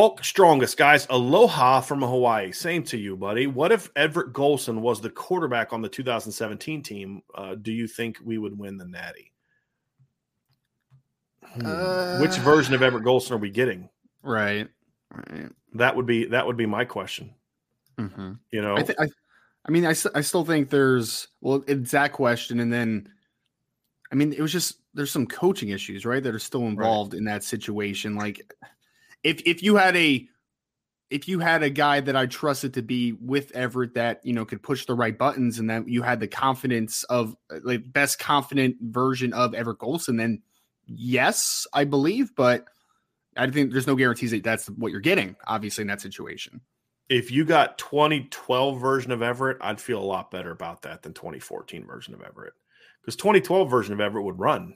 Hulk strongest guys. Aloha from Hawaii. Same to you, buddy. What if Everett Golson was the quarterback on the 2017 team? Uh, do you think we would win the Natty? Hmm. Uh, Which version of Everett Golson are we getting? Right. Right. That would be that would be my question. Mm-hmm. You know, I, th- I, I mean, I, I still think there's well, it's that question, and then, I mean, it was just there's some coaching issues, right, that are still involved in that situation. Like, if if you had a if you had a guy that I trusted to be with Everett that you know could push the right buttons, and that you had the confidence of uh, like best confident version of Everett Golson, then yes, I believe, but. I think there's no guarantees that that's what you're getting, obviously, in that situation. if you got 2012 version of Everett, I'd feel a lot better about that than 2014 version of Everett. Because 2012 version of Everett would run,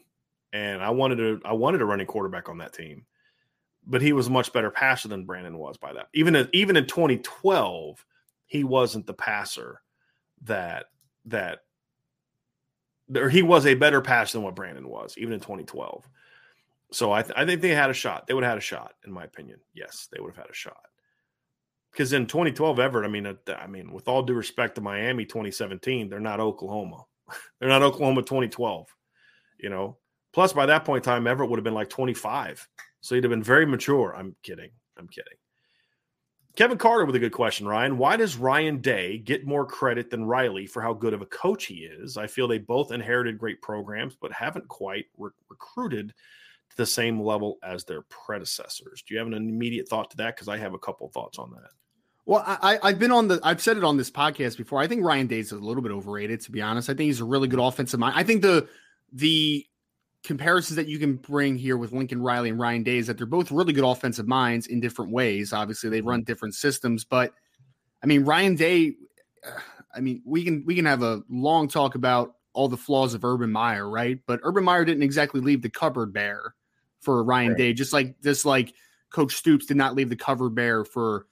and I wanted to I wanted a running quarterback on that team, but he was a much better passer than Brandon was by that. Even in, even in 2012, he wasn't the passer that that or he was a better passer than what Brandon was, even in 2012. So I, th- I think they had a shot. They would have had a shot, in my opinion. Yes, they would have had a shot because in 2012 Everett, I mean, uh, I mean, with all due respect to Miami 2017, they're not Oklahoma. they're not Oklahoma 2012. You know, plus by that point in time, Everett would have been like 25, so he'd have been very mature. I'm kidding. I'm kidding. Kevin Carter with a good question, Ryan. Why does Ryan Day get more credit than Riley for how good of a coach he is? I feel they both inherited great programs, but haven't quite re- recruited to the same level as their predecessors. Do you have an immediate thought to that? Because I have a couple thoughts on that. Well, I, I've been on the, I've said it on this podcast before. I think Ryan Day's a little bit overrated, to be honest. I think he's a really good offensive mind. I think the, the comparisons that you can bring here with Lincoln Riley and Ryan Day is that they're both really good offensive minds in different ways. Obviously, they run different systems, but I mean, Ryan Day, uh, I mean, we can, we can have a long talk about all the flaws of Urban Meyer, right? But Urban Meyer didn't exactly leave the cupboard bare for Ryan Right. Day, just like, just like Coach Stoops did not leave the cupboard bare for,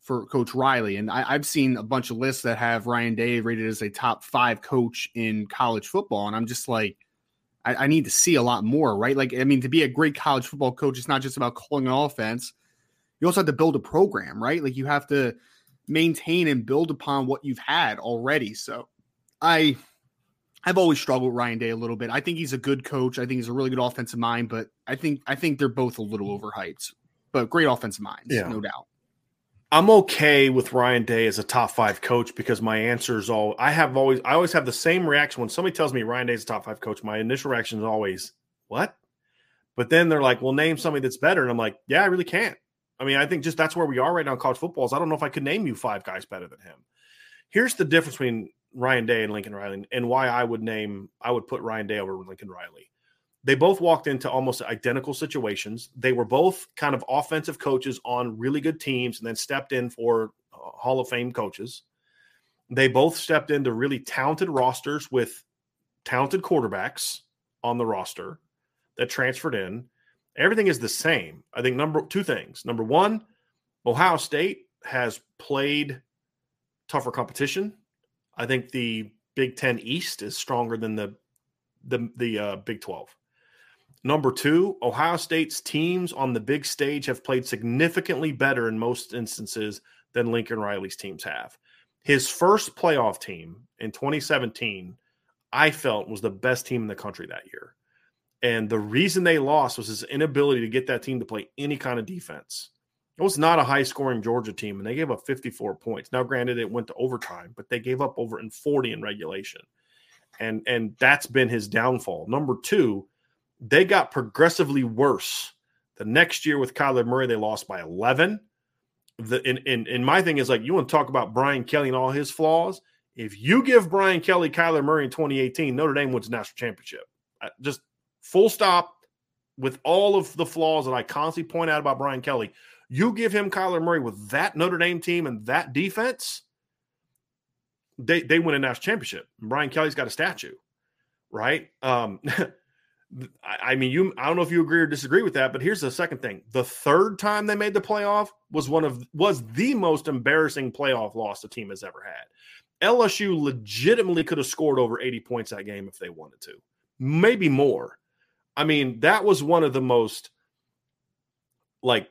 for Coach Riley. And I, I've seen a bunch of lists that have Ryan Day rated as a top five coach in college football. And I'm just like, I, I need to see a lot more, right? Like, I mean, to be a great college football coach, it's not just about calling an offense. You also have to build a program, right? Like you have to maintain and build upon what you've had already. So I I've always struggled with Ryan Day a little bit. I think he's a good coach. I think he's a really good offensive mind, but I think I think they're both a little overhyped. But great offensive minds, Yeah. no doubt. I'm okay with Ryan Day as a top five coach because my answer is all I have always I always have the same reaction when somebody tells me Ryan Day is a top five coach. My initial reaction is always what, but then they're like, "Well, name somebody that's better," and I'm like, "Yeah, I really can't." I mean, I think just that's where we are right now in college football. Is I don't know if I could name you five guys better than him. Here's the difference between Ryan Day and Lincoln Riley, and why I would name I would put Ryan Day over Lincoln Riley. They both walked into almost identical situations. They were both kind of offensive coaches on really good teams and then stepped in for uh, Hall of Fame coaches. They both stepped into really talented rosters with talented quarterbacks on the roster. that transferred in. Everything is the same. I think number two things. Number one, Ohio State has played tougher competition. I think the Big Ten East is stronger than the the the uh, Big Twelve. Number two, Ohio State's teams on the big stage have played significantly better in most instances than Lincoln Riley's teams have. His first playoff team in 2017, I felt was the best team in the country that year. And the reason they lost was his inability to get that team to play any kind of defense. It was not a high scoring Georgia team, and they gave up 54 points. Now, granted, it went to overtime, but they gave up over in 40 in regulation. And and that's been his downfall. Number two, they got progressively worse. The next year with Kyler Murray, they lost by 11. The and, and, and my thing is like you want to talk about Brian Kelly and all his flaws. If you give Brian Kelly Kyler Murray in 2018, Notre Dame wins national championship. Just full stop with all of the flaws that I constantly point out about Brian Kelly. You give him Kyler Murray with that Notre Dame team and that defense, they they win a national championship. Brian Kelly's got a statue, right? Um, I mean, you. I don't know if you agree or disagree with that, but here's the second thing: the third time they made the playoff was one of was the most embarrassing playoff loss the team has ever had. LSU legitimately could have scored over 80 points that game if they wanted to, maybe more. I mean, that was one of the most like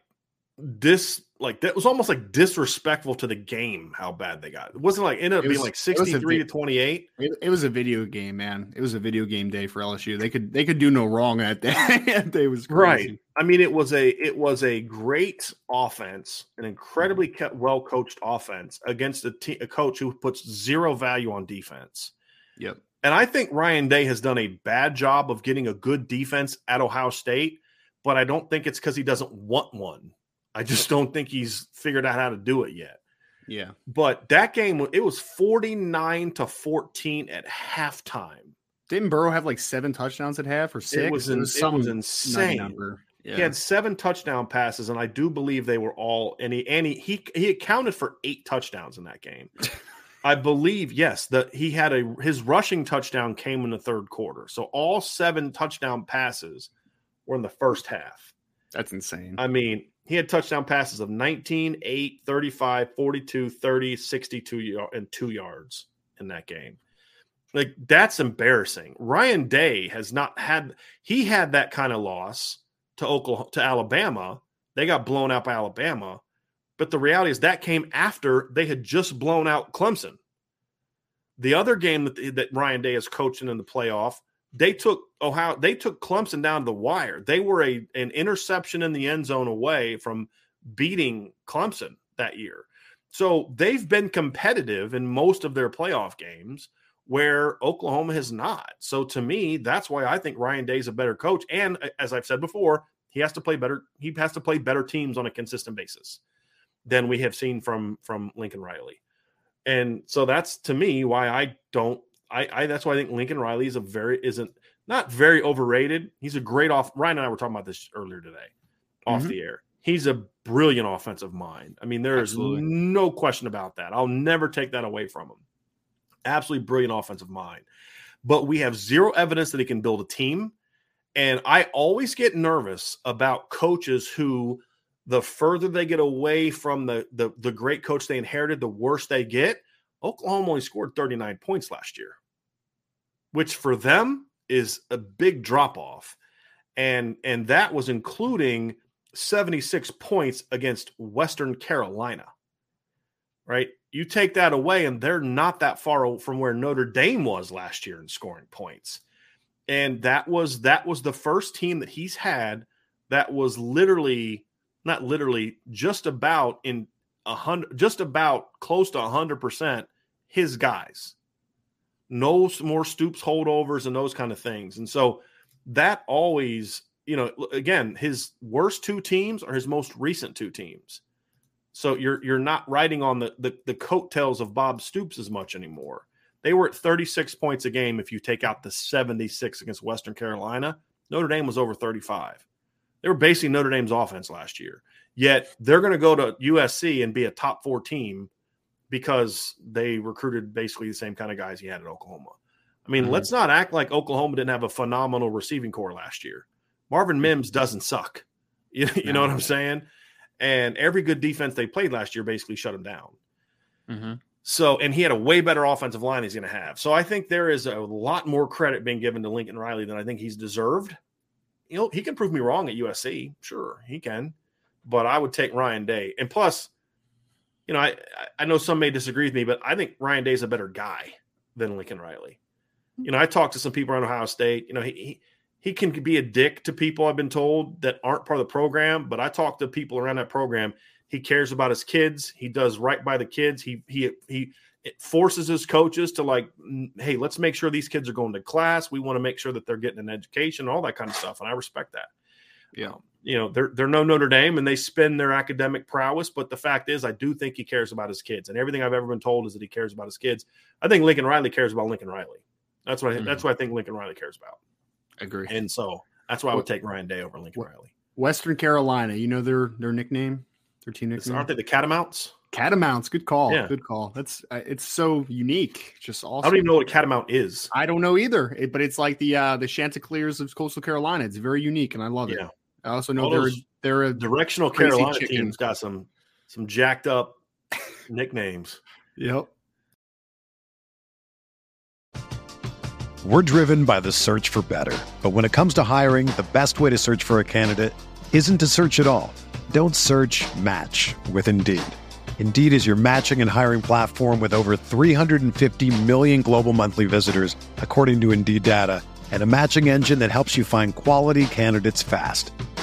this like that was almost like disrespectful to the game how bad they got. It wasn't like ended up was, being like 63 to 28. It, it, was a video game, man. It was a video game day for LSU. They could they could do no wrong that day. that day was crazy. right. I mean, it was a it was a great offense, an incredibly mm-hmm. well coached offense against a, te- a coach who puts zero value on defense. Yep. And I think Ryan Day has done a bad job of getting a good defense at Ohio State, but I don't think it's because he doesn't want one. I just don't think he's figured out how to do it yet. Yeah. But that game, it was 49 to 14 at halftime. Didn't Burrow have like seven touchdowns at half or six? It was, in, it was, it was insane. Yeah. He had seven touchdown passes, and I do believe they were all and he and he he, he accounted for eight touchdowns in that game. I believe yes that he had a his rushing touchdown came in the third quarter. So all seven touchdown passes were in the first half. That's insane. I mean, he had touchdown passes of 19, 8, 35, 42, 30, 62 and 2 yards in that game. Like that's embarrassing. Ryan Day has not had he had that kind of loss to Oklahoma to Alabama. They got blown out by Alabama. But the reality is that came after they had just blown out Clemson. The other game that, that Ryan Day is coaching in the playoff they took Ohio, they took Clemson down to the wire. They were a an interception in the end zone away from beating Clemson that year. So they've been competitive in most of their playoff games where Oklahoma has not. So to me, that's why I think Ryan Day's a better coach. And uh, as I've said before, he has to play better. He has to play better teams on a consistent basis than we have seen from from Lincoln Riley. And so that's to me why I don't I, I that's why I think Lincoln Riley is a very isn't not very overrated. He's a great off. Ryan and I were talking about this earlier today, off mm-hmm. the air. He's a brilliant offensive mind. I mean, there is no question about that. I'll never take that away from him. Absolutely brilliant offensive mind. But we have zero evidence that he can build a team. And I always get nervous about coaches who, the further they get away from the, the, the great coach they inherited, the worse they get. Oklahoma only scored 39 points last year, which for them is a big drop off. And and that was including 76 points against Western Carolina. Right? You take that away and they're not that far from where Notre Dame was last year in scoring points. And that was that was the first team that he's had that was literally not literally just about in a hundred, just about close to hundred percent his guys. No more Stoops holdovers and those kind of things. And so that always, you know, again, his worst two teams are his most recent two teams. So you're you're not riding on the the, the coattails of Bob Stoops as much anymore. They were at 36 points a game if you take out the 76 against Western Carolina. Notre Dame was over 35. They were basically Notre Dame's offense last year. Yet they're going to go to USC and be a top four team because they recruited basically the same kind of guys he had at Oklahoma. I mean, mm-hmm. let's not act like Oklahoma didn't have a phenomenal receiving corps last year. Marvin Mims doesn't suck. You, you no. know what I'm saying? And every good defense they played last year basically shut him down. Mm-hmm. So, and he had a way better offensive line he's going to have. So, I think there is a lot more credit being given to Lincoln Riley than I think he's deserved. You know, he can prove me wrong at USC. Sure, he can. But I would take Ryan Day. And plus, you know, I I know some may disagree with me, but I think Ryan Day is a better guy than Lincoln Riley. You know, I talked to some people around Ohio State. You know, he he can be a dick to people. I've been told that aren't part of the program, but I talk to people around that program. He cares about his kids. He does right by the kids. He he he forces his coaches to like, hey, let's make sure these kids are going to class. We want to make sure that they're getting an education, all that kind of stuff, and I respect that. Yeah, um, you know, they're they're no Notre Dame and they spend their academic prowess, but the fact is, I do think he cares about his kids, and everything I've ever been told is that he cares about his kids. I think Lincoln Riley cares about Lincoln Riley. That's what I, mm-hmm. that's what I think Lincoln Riley cares about. Agree. And so that's why I would take Ryan Day over Lincoln Riley. Western Carolina, you know their their nickname, their team nickname. Aren't they the Catamounts? Catamounts, good call. Yeah. Good call. That's uh, it's so unique. Just awesome. I don't even know what a catamount is. I don't know either. It, but it's like the uh the Chanticleers of Coastal Carolina. It's very unique, and I love it. Yeah. I also know they're they're a directional Carolina chicken. team's got some some jacked up nicknames. Yep. We're driven by the search for better. But when it comes to hiring, the best way to search for a candidate isn't to search at all. Don't search match with Indeed. Indeed is your matching and hiring platform with over 350 million global monthly visitors, according to Indeed data, and a matching engine that helps you find quality candidates fast.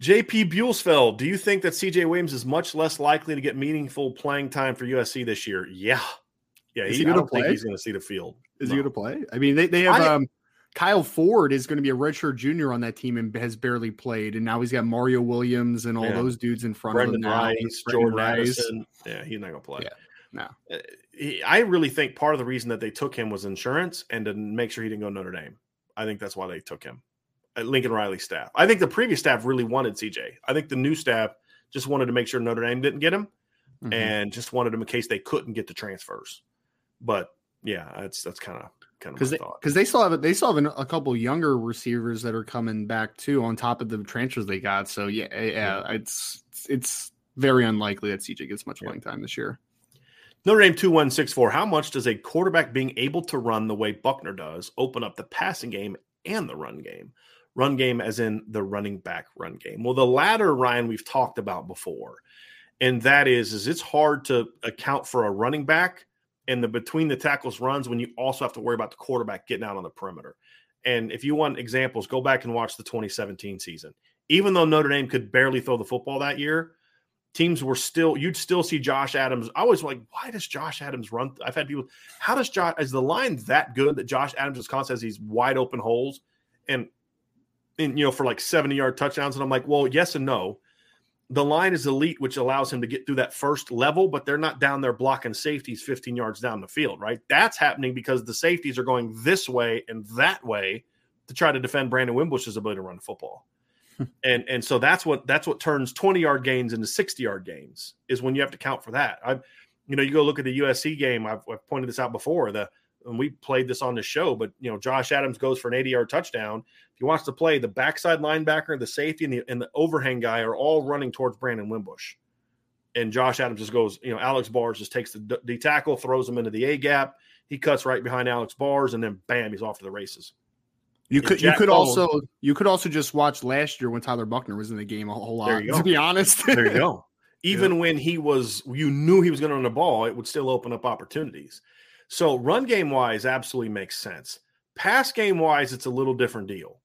JP Buelsfeld, do you think that CJ Williams is much less likely to get meaningful playing time for USC this year? Yeah. Yeah, is he, he going to play? he's going to see the field. Is no. he going to play? I mean, they, they have I, um, Kyle Ford is going to be a redshirt junior on that team and has barely played, and now he's got Mario Williams and all yeah. those dudes in front Brendan of him. Rice, Jordan Rice. Yeah, he's not going to play. Yeah, no. Uh, he, I really think part of the reason that they took him was insurance and to make sure he didn't go to Notre Dame. I think that's why they took him. Lincoln Riley staff. I think the previous staff really wanted CJ. I think the new staff just wanted to make sure Notre Dame didn't get him mm-hmm. and just wanted him in case they couldn't get the transfers. But yeah, that's that's kind of kind of because they because they still have they still have a couple younger receivers that are coming back too on top of the transfers they got. So yeah, yeah, yeah. it's it's very unlikely that CJ gets much playing time this year. Notre Dame 2164. How much does a quarterback being able to run the way Buchner does open up the passing game and the run game? Run game, as in the running back run game. Well, the latter, Ryan, we've talked about before. And that is, is it's hard to account for a running back and the between the tackles runs when you also have to worry about the quarterback getting out on the perimeter. And if you want examples, go back and watch the 2017 season. Even though Notre Dame could barely throw the football that year, teams were still you'd still see Josh Adams. I was like, why does Josh Adams run? I've had people, how does Josh is the line that good that Josh Adams is constantly has these wide open holes and and you know for like 70 yard touchdowns? And I'm like, well, yes and no. The line is elite, which allows him to get through that first level, but they're not down there blocking safeties 15 yards down the field, right? That's happening because the safeties are going this way and that way to try to defend Brandon Wimbush's ability to run football hmm. and and so that's what that's what turns 20 yard gains into 60 yard gains is when you have to count for that. I you know, you go look at the USC game. I've, I've pointed this out before. The and we played this on the show, but you know, Josh Adams goes for an 80 yard touchdown. If he wants to play, the backside linebacker, the safety, and the and the overhang guy are all running towards Brandon Wimbush. And Josh Adams just goes, you know, Alex Bars just takes the, the tackle, throws him into the A gap. He cuts right behind Alex Bars, and then bam, he's off to the races. You could you could also you could also just watch last year when Tyler Buchner was in the game a whole lot. To be honest, there you go. Even yeah. when he was, you knew he was going to run the ball, it would still open up opportunities. So run game wise, absolutely makes sense. Pass game wise, it's a little different deal.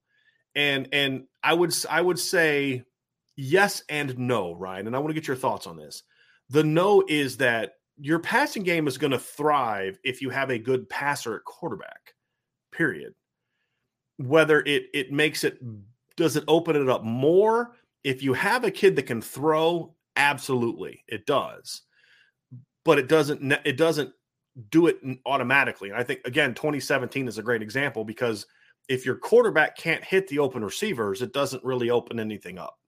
And and I would I would say yes and no, Ryan. And I want to get your thoughts on this. The no is that your passing game is going to thrive if you have a good passer at quarterback. Period. Whether it it makes it does it open it up more if you have a kid that can throw absolutely it does but it doesn't it doesn't do it automatically. And I think again, 2017 is a great example because if your quarterback can't hit the open receivers, it doesn't really open anything up.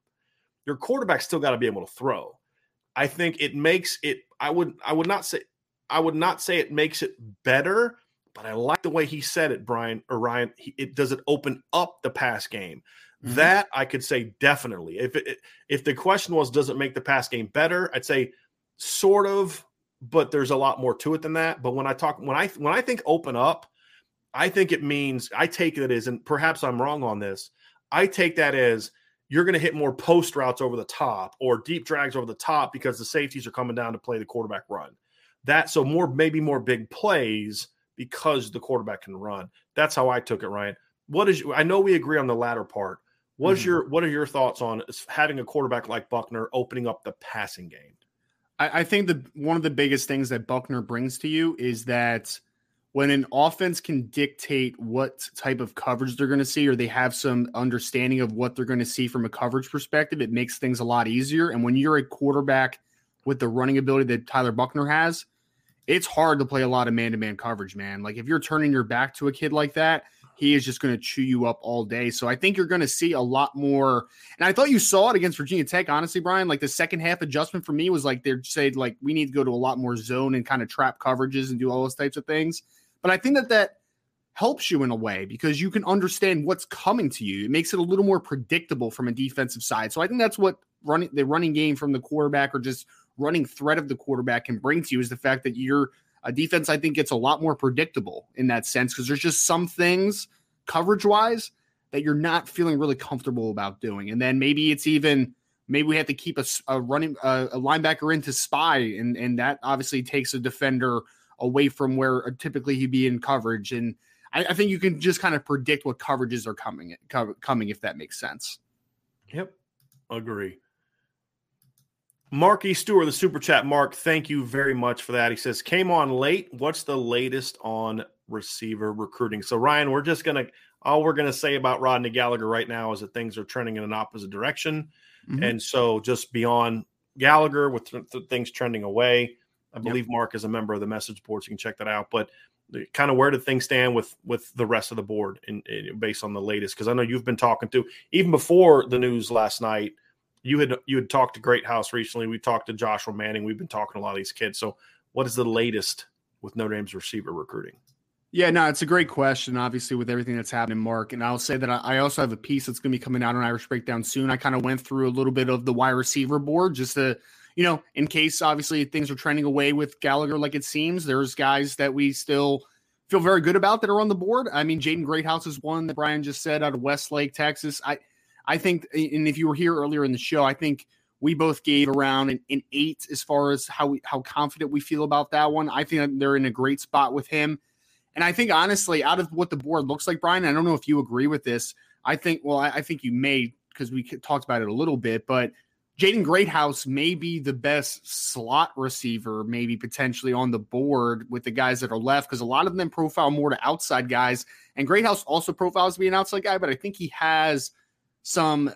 Your quarterback still got to be able to throw. I think it makes it. I would. I would not say. I would not say it makes it better, but I like the way he said it, Brian or Ryan. He, it does it open up the pass game. Mm-hmm. That I could say definitely. If it, if the question was, does it make the pass game better? I'd say sort of but there's a lot more to it than that. But when I talk when I when I think open up, I think it means I take it as, and perhaps I'm wrong on this. I take that as you're going to hit more post routes over the top or deep drags over the top because the safeties are coming down to play the quarterback run. That so more maybe more big plays because the quarterback can run. That's how I took it, Ryan. What is I know we agree on the latter part. What's mm-hmm. your what are your thoughts on having a quarterback like Buchner opening up the passing game? I, I think that one of the biggest things that Buchner brings to you is that when an offense can dictate what type of coverage they're going to see, or they have some understanding of what they're going to see from a coverage perspective, it makes things a lot easier. And when you're a quarterback with the running ability that Tyler Buchner has, it's hard to play a lot of man to man coverage, man. Like if you're turning your back to a kid like that, he is just going to chew you up all day. So I think you're going to see a lot more. And I thought you saw it against Virginia Tech, honestly, Brian. Like the second half adjustment for me was like they're saying like we need to go to a lot more zone and kind of trap coverages and do all those types of things. But I think that that helps you in a way because you can understand what's coming to you. It makes it a little more predictable from a defensive side. So I think that's what running the running game from the quarterback or just running threat of the quarterback can bring to you is the fact that you're a defense, I think, gets a lot more predictable in that sense because there's just some things coverage wise that you're not feeling really comfortable about doing. And then maybe it's even maybe we have to keep a, a running a, a linebacker in to spy, and and that obviously takes a defender away from where uh, typically he'd be in coverage. And I, I think you can just kind of predict what coverages are coming coming if that makes sense. Yep, agree. Marky Stewart, the super chat. Mark, thank you very much for that. He says, came on late. What's the latest on receiver recruiting? So, Ryan, we're just going to, all we're going to say about Rodney Gallagher right now is that things are trending in an opposite direction. Mm-hmm. And so, just beyond Gallagher, with th- th- things trending away, I believe yep. Mark is a member of the message board, so you can check that out. But kind of where did things stand with with the rest of the board in, in based on the latest? Because I know you've been talking to even before the news last night you had you had talked to Greathouse recently. We talked to Joshua Manning. We've been talking to a lot of these kids. So, what is the latest with Notre Dame's receiver recruiting? Yeah, no, it's a great question. Obviously, with everything that's happening, Mark, and I'll say that I also have a piece that's going to be coming out on Irish Breakdown soon. I kind of went through a little bit of the wide receiver board just to, you know, in case obviously things are trending away with Gallagher, like it seems. There's guys that we still feel very good about that are on the board. I mean, Jaden Greathouse is one that Brian just said out of Westlake, Texas. I I think, and if you were here earlier in the show, I think we both gave around an, an eight as far as how we, how confident we feel about that one. I think they're in a great spot with him. And I think honestly, out of what the board looks like, Brian, I don't know if you agree with this. I think, well, I, I think you may because we talked about it a little bit, but Jaden Greathouse may be the best slot receiver, maybe potentially on the board with the guys that are left, because a lot of them profile more to outside guys. And Greathouse also profiles to be an outside guy, but I think he has some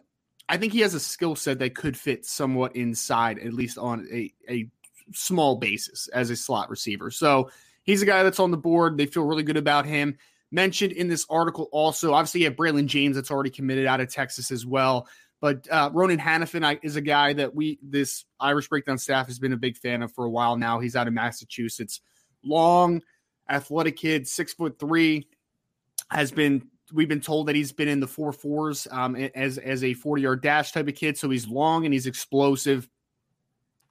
I think he has a skill set that could fit somewhat inside, at least on a, a small basis as a slot receiver. So he's a guy that's on the board. They feel really good about him. Mentioned in this article also, obviously, you have Braylon James that's already committed out of Texas as well. But uh, Ronan Hannafin is a guy that we this Irish breakdown staff has been a big fan of for a while now. He's out of Massachusetts, long, athletic kid, six foot three, has been we've been told that he's been in the four fours um, as as a 40 yard dash type of kid. So he's long and he's explosive.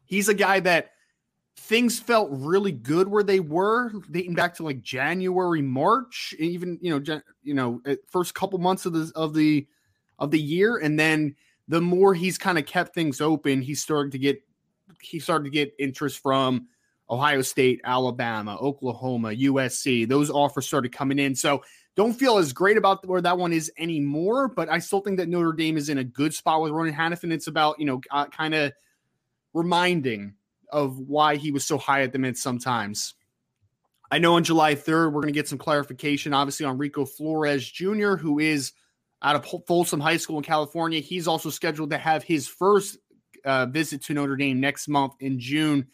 He's a guy that things felt really good where they were dating back to like January, March, even you know, you know, first couple months of the of the of the year, and then the more he's kind of kept things open, he started to get he started to get interest from Ohio State, Alabama, Oklahoma, USC. Those offers started coming in. So don't feel as great about where that one is anymore, but I still think that Notre Dame is in a good spot with Ronan Hannafin. It's about, you know, uh, kind of reminding of why he was so high at the mid sometimes. I know on July 3rd, we're going to get some clarification, obviously, on Rico Flores Jr., who is out of Folsom High School in California. He's also scheduled to have his first uh, visit to Notre Dame next month in June.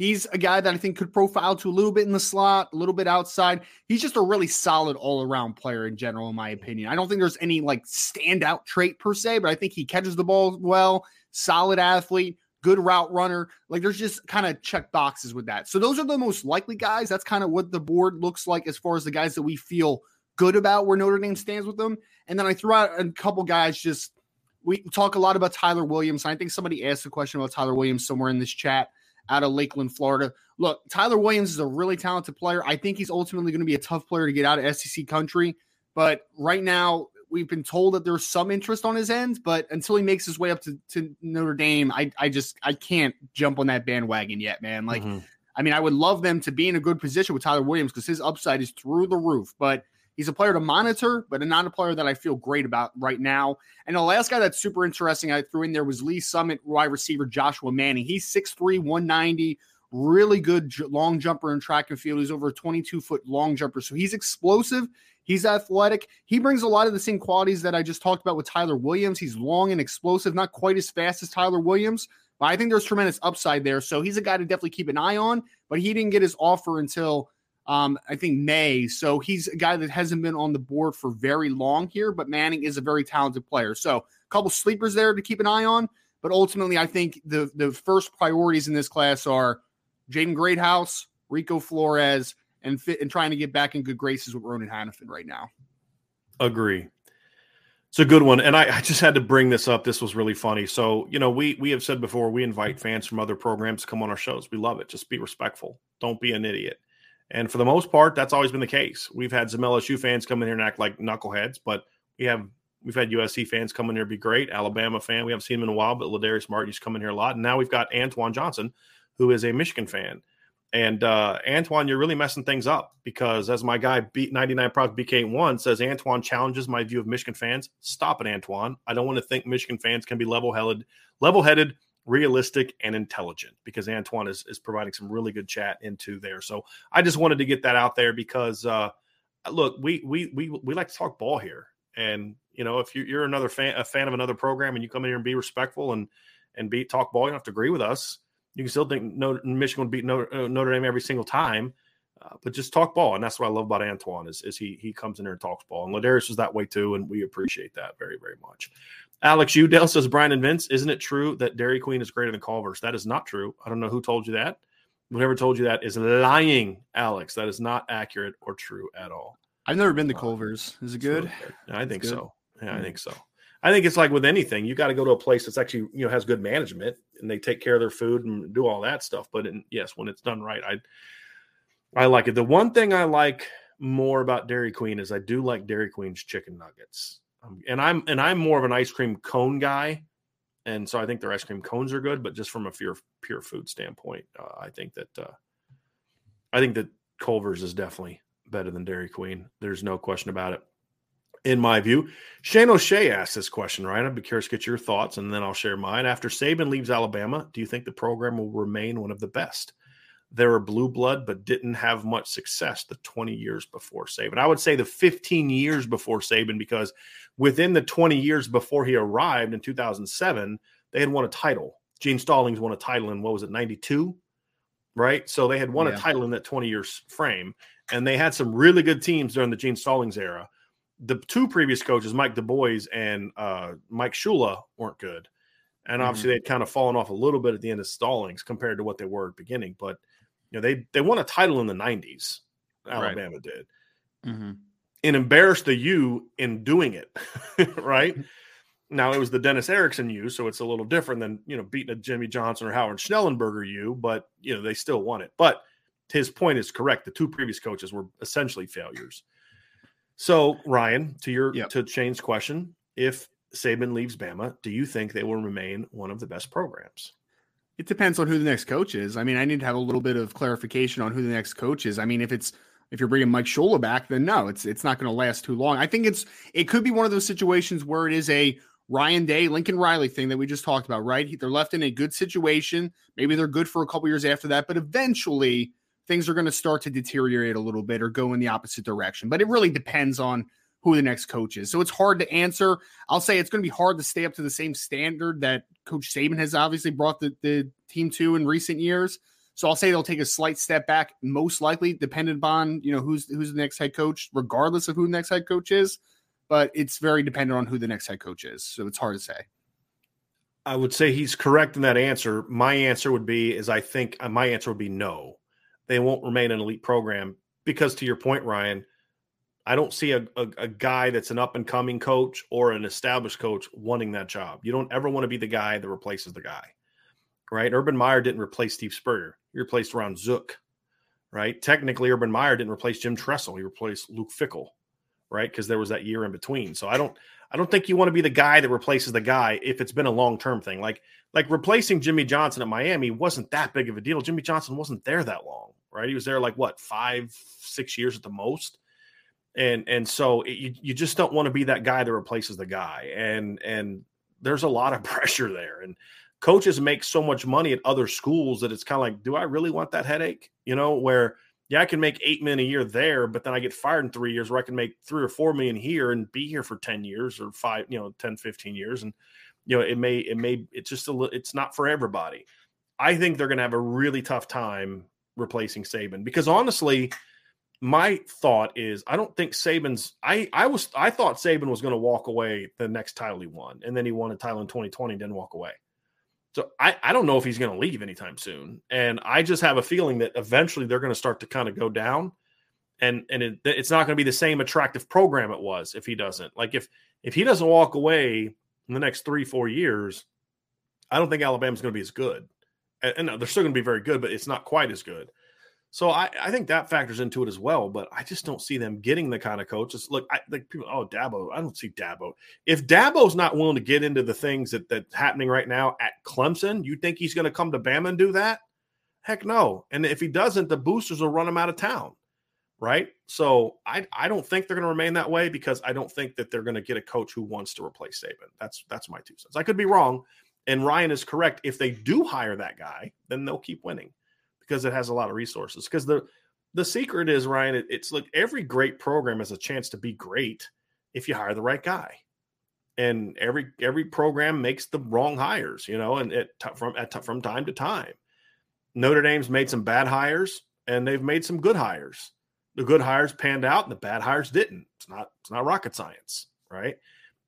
He's a guy that I think could profile to a little bit in the slot, a little bit outside. He's just a really solid all around player in general, in my opinion. I don't think there's any like standout trait per se, but I think he catches the ball well, solid athlete, good route runner. Like there's just kind of check boxes with that. So those are the most likely guys. That's kind of what the board looks like as far as the guys that we feel good about where Notre Dame stands with them. And then I threw out a couple guys just we talk a lot about Tyler Williams. I think somebody asked a question about Tyler Williams somewhere in this chat out of Lakeland, Florida. Look, Tyler Williams is a really talented player. I think he's ultimately going to be a tough player to get out of SEC country. But right now, we've been told that there's some interest on his end, but until he makes his way up to, to Notre Dame, I, I just I can't jump on that bandwagon yet, man. Like, mm-hmm. I mean, I would love them to be in a good position with Tyler Williams because his upside is through the roof. But He's a player to monitor, but not a player that I feel great about right now. And the last guy that's super interesting I threw in there was Lee Summit wide receiver Joshua Manning. He's 6'3, 190, really good long jumper in track and field. He's over a 22 foot long jumper. So he's explosive. He's athletic. He brings a lot of the same qualities that I just talked about with Tyler Williams. He's long and explosive, not quite as fast as Tyler Williams, but I think there's tremendous upside there. So he's a guy to definitely keep an eye on, but he didn't get his offer until um, I think May. So he's a guy that hasn't been on the board for very long here, but Manning is a very talented player. So a couple sleepers there to keep an eye on. But ultimately, I think the the first priorities in this class are Jaden Greathouse, Rico Flores, and fit and trying to get back in good graces with Ronan Hannafin right now. Agree. It's a good one, and I, I, just had to bring this up. This was really funny. So, you know, we we have said before we invite fans from other programs to come on our shows. We love it. Just be respectful. Don't be an idiot. And for the most part, that's always been the case. We've had some LSU fans come in here and act like knuckleheads, but we have we've had USC fans come in here be great. Alabama fan, we haven't seen him in a while, but Ladarius Martin used to come in here a lot. And now we've got Antoine Johnson, who is a Michigan fan. And uh, Antoine, you're really messing things up because, as my guy beat 99 Proc BK1 says, Antoine challenges my view of Michigan fans. Stop it, Antoine. I don't want to think Michigan fans can be level headed, level headed realistic and intelligent because Antoine is, is providing some really good chat into there. So I just wanted to get that out there because uh, look, we we we we like to talk ball here. And you know, if you're, you're another fan a fan of another program and you come in here and be respectful and and be talk ball, you don't have to agree with us. You can still think Notre, Michigan would beat Notre, uh, Notre Dame every single time. Uh, but just talk ball, and that's what I love about Antoine is, is he he comes in there and talks ball, and Ladarius is that way too, and we appreciate that very very much. Alex Udell says, Brian and Vince, isn't it true that Dairy Queen is greater than Culver's? That is not true. I don't know who told you that. Whoever told you that is lying, Alex. That is not accurate or true at all. I've never been to uh, Culver's. Is it good? Good. I think so. Yeah, I think so. I think it's like with anything, you got to go to a place that's actually you know has good management and they take care of their food and do all that stuff. But in, yes, when it's done right, I I like it. The one thing I like more about Dairy Queen is I do like Dairy Queen's chicken nuggets. Um, and I'm and I'm more of an ice cream cone guy, and so I think their ice cream cones are good. But just from a pure pure food standpoint, uh, I think that uh, I think that Culver's is definitely better than Dairy Queen. There's no question about it. In my view, Shane O'Shea asked this question, right? I'd be curious to get your thoughts, and then I'll share mine. After Saban leaves Alabama, do you think the program will remain one of the best? They were blue blood, but didn't have much success the 20 years before Saban. I would say the 15 years before Saban, because within the 20 years before he arrived in 2007, they had won a title. Gene Stallings won a title in what was it, 92? Right. So they had won yeah. a title in that 20 years frame. And they had some really good teams during the Gene Stallings era. the two previous coaches, Mike DuBose and uh, Mike Shula, weren't good. And obviously, mm-hmm. they'd kind of fallen off a little bit at the end of Stallings compared to what they were at the beginning. But you know, they they won a title in the '90s. Alabama right. did, mm-hmm. and embarrassed the U in doing it. right now, it was the Dennis Erickson U, so it's a little different than you know beating a Jimmy Johnson or Howard Schnellenberger U. But you know, they still won it. But his point is correct. The two previous coaches were essentially failures. So, Ryan, to your yep. to Shane's question, if Saban leaves Bama, do you think they will remain one of the best programs? It depends on who the next coach is. I mean, I need to have a little bit of clarification on who the next coach is. I mean, if it's if you're bringing Mike Shula back, then no, it's it's not going to last too long. I think it's it could be one of those situations where it is a Ryan Day, Lincoln Riley thing that we just talked about, right? They're left in a good situation. Maybe they're good for a couple years after that, but eventually things are going to start to deteriorate a little bit or go in the opposite direction. But it really depends on who the next coach is. So it's hard to answer. I'll say it's going to be hard to stay up to the same standard that Coach Saban has obviously brought the, the team to in recent years. So I'll say they'll take a slight step back, most likely, dependent upon you know who's who's the next head coach, regardless of who the next head coach is. But it's very dependent on who the next head coach is. So it's hard to say. I would say he's correct in that answer. My answer would be is I think uh, my answer would be no they won't remain an elite program because to your point ryan i don't see a, a, a guy that's an up and coming coach or an established coach wanting that job. You don't ever want to be the guy that replaces the guy right? Urban meyer didn't replace steve spurrier. He replaced ron zook right? Technically urban meyer didn't replace jim tressel. He replaced luke Fickell, right? Because there was that year in between. So i don't i don't think you want to be the guy that replaces the guy if it's been a long term thing. Like like replacing jimmy johnson at miami wasn't that big of a deal. Jimmy johnson wasn't there that long right? He was there like what five, six years at the most, and and so it, you you just don't want to be that guy that replaces the guy, and and there's a lot of pressure there, and coaches make so much money at other schools that it's kind of like, do I really want that headache? You know, where yeah, I can make eight million a year there, but then I get fired in three years where I can make three or four million here and be here for 10 years or five, you know, 10, 15 years. And, you know, it may, it may, it's just a little, it's not for everybody. I think they're going to have a really tough time replacing Saban because honestly, my thought is I don't think Saban's I I was I thought Saban was going to walk away the next title he won, and then he won a title in 2020 and didn't walk away. So I, I don't know if he's going to leave anytime soon. And I just have a feeling that eventually they're going to start to kind of go down. And and it, it's not going to be the same attractive program it was if he doesn't. Like if if he doesn't walk away in the next three, four years, I don't think Alabama's going to be as good and, and they're still going to be very good, but it's not quite as good. So I, I think that factors into it as well, but I just don't see them getting the kind of coaches. Look, I like people. Oh, Dabo, I don't see Dabo. If Dabo's not willing to get into the things that that's happening right now at Clemson, you think he's going to come to Bama and do that? Heck no. And if he doesn't, the boosters will run him out of town, right? So I I don't think they're going to remain that way because I don't think that they're going to get a coach who wants to replace Saban. That's that's my two cents. I could be wrong, and Ryan is correct. If they do hire that guy, then they'll keep winning because it has a lot of resources. Because the the secret is Ryan, it, it's like every great program has a chance to be great if you hire the right guy. And every every program makes the wrong hires, you know, and it from at, from time to time. Notre Dame's made some bad hires, and they've made some good hires. The good hires panned out, and the bad hires didn't. It's not it's not rocket science, right?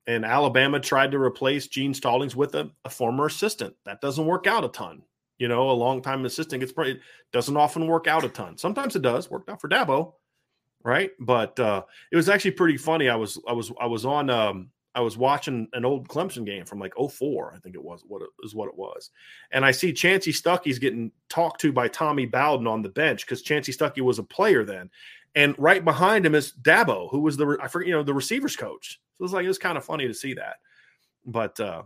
and Alabama tried to replace Gene Stallings with a, a, former assistant. That doesn't work out a ton. You know, a long time assistant gets pretty doesn't often work out a ton. Sometimes it does. Worked out for Dabo, right? But uh, it was actually pretty funny. I was I was I was on um, I was watching an old Clemson game from like 04, I think it was what it is what it was. And I see Chansi Stuckey's getting talked to by Tommy Bowden on the bench because Chansi Stuckey was a player then. And right behind him is Dabo, who was the I forget, you know, the receivers coach. So it's like it was kind of funny to see that. But uh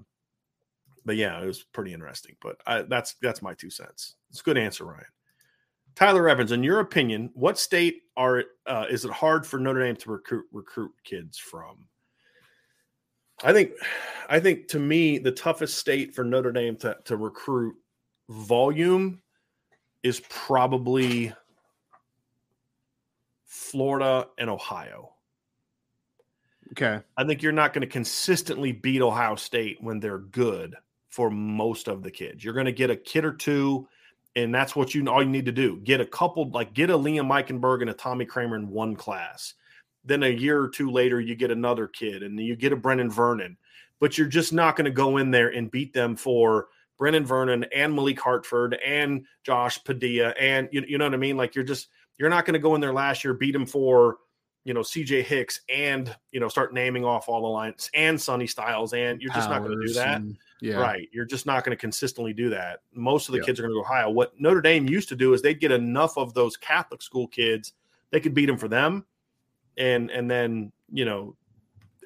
but yeah, it was pretty interesting. But I, that's that's my two cents. It's a good answer, Ryan. Tyler Evans, in your opinion, what state are uh, is it hard for Notre Dame to recruit recruit kids from? I think, I think to me, the toughest state for Notre Dame to, to recruit volume is probably Florida and Ohio. Okay. I think you're not going to consistently beat Ohio State when they're good for most of the kids. You're going to get a kid or two, and that's what you all you need to do. Get a couple, like get a Liam Eichenberg and a Tommy Kraemer in one class. then a year or two later you get another kid and you get a Brennan Vernon, but you're just not going to go in there and beat them for Brennan Vernon and Malik Hartford and Josh Padilla and you, you know what I mean? Like you're just you're not going to go in there last year beat them for you know CJ Hicks and you know start naming off all the lines and Sonny Styles and you're just not going to do that. And, yeah. Right. You're just not going to consistently do that. Most of the kids are going to go high. What Notre Dame used to do is they'd get enough of those Catholic school kids, they could beat them for them and and then, you know,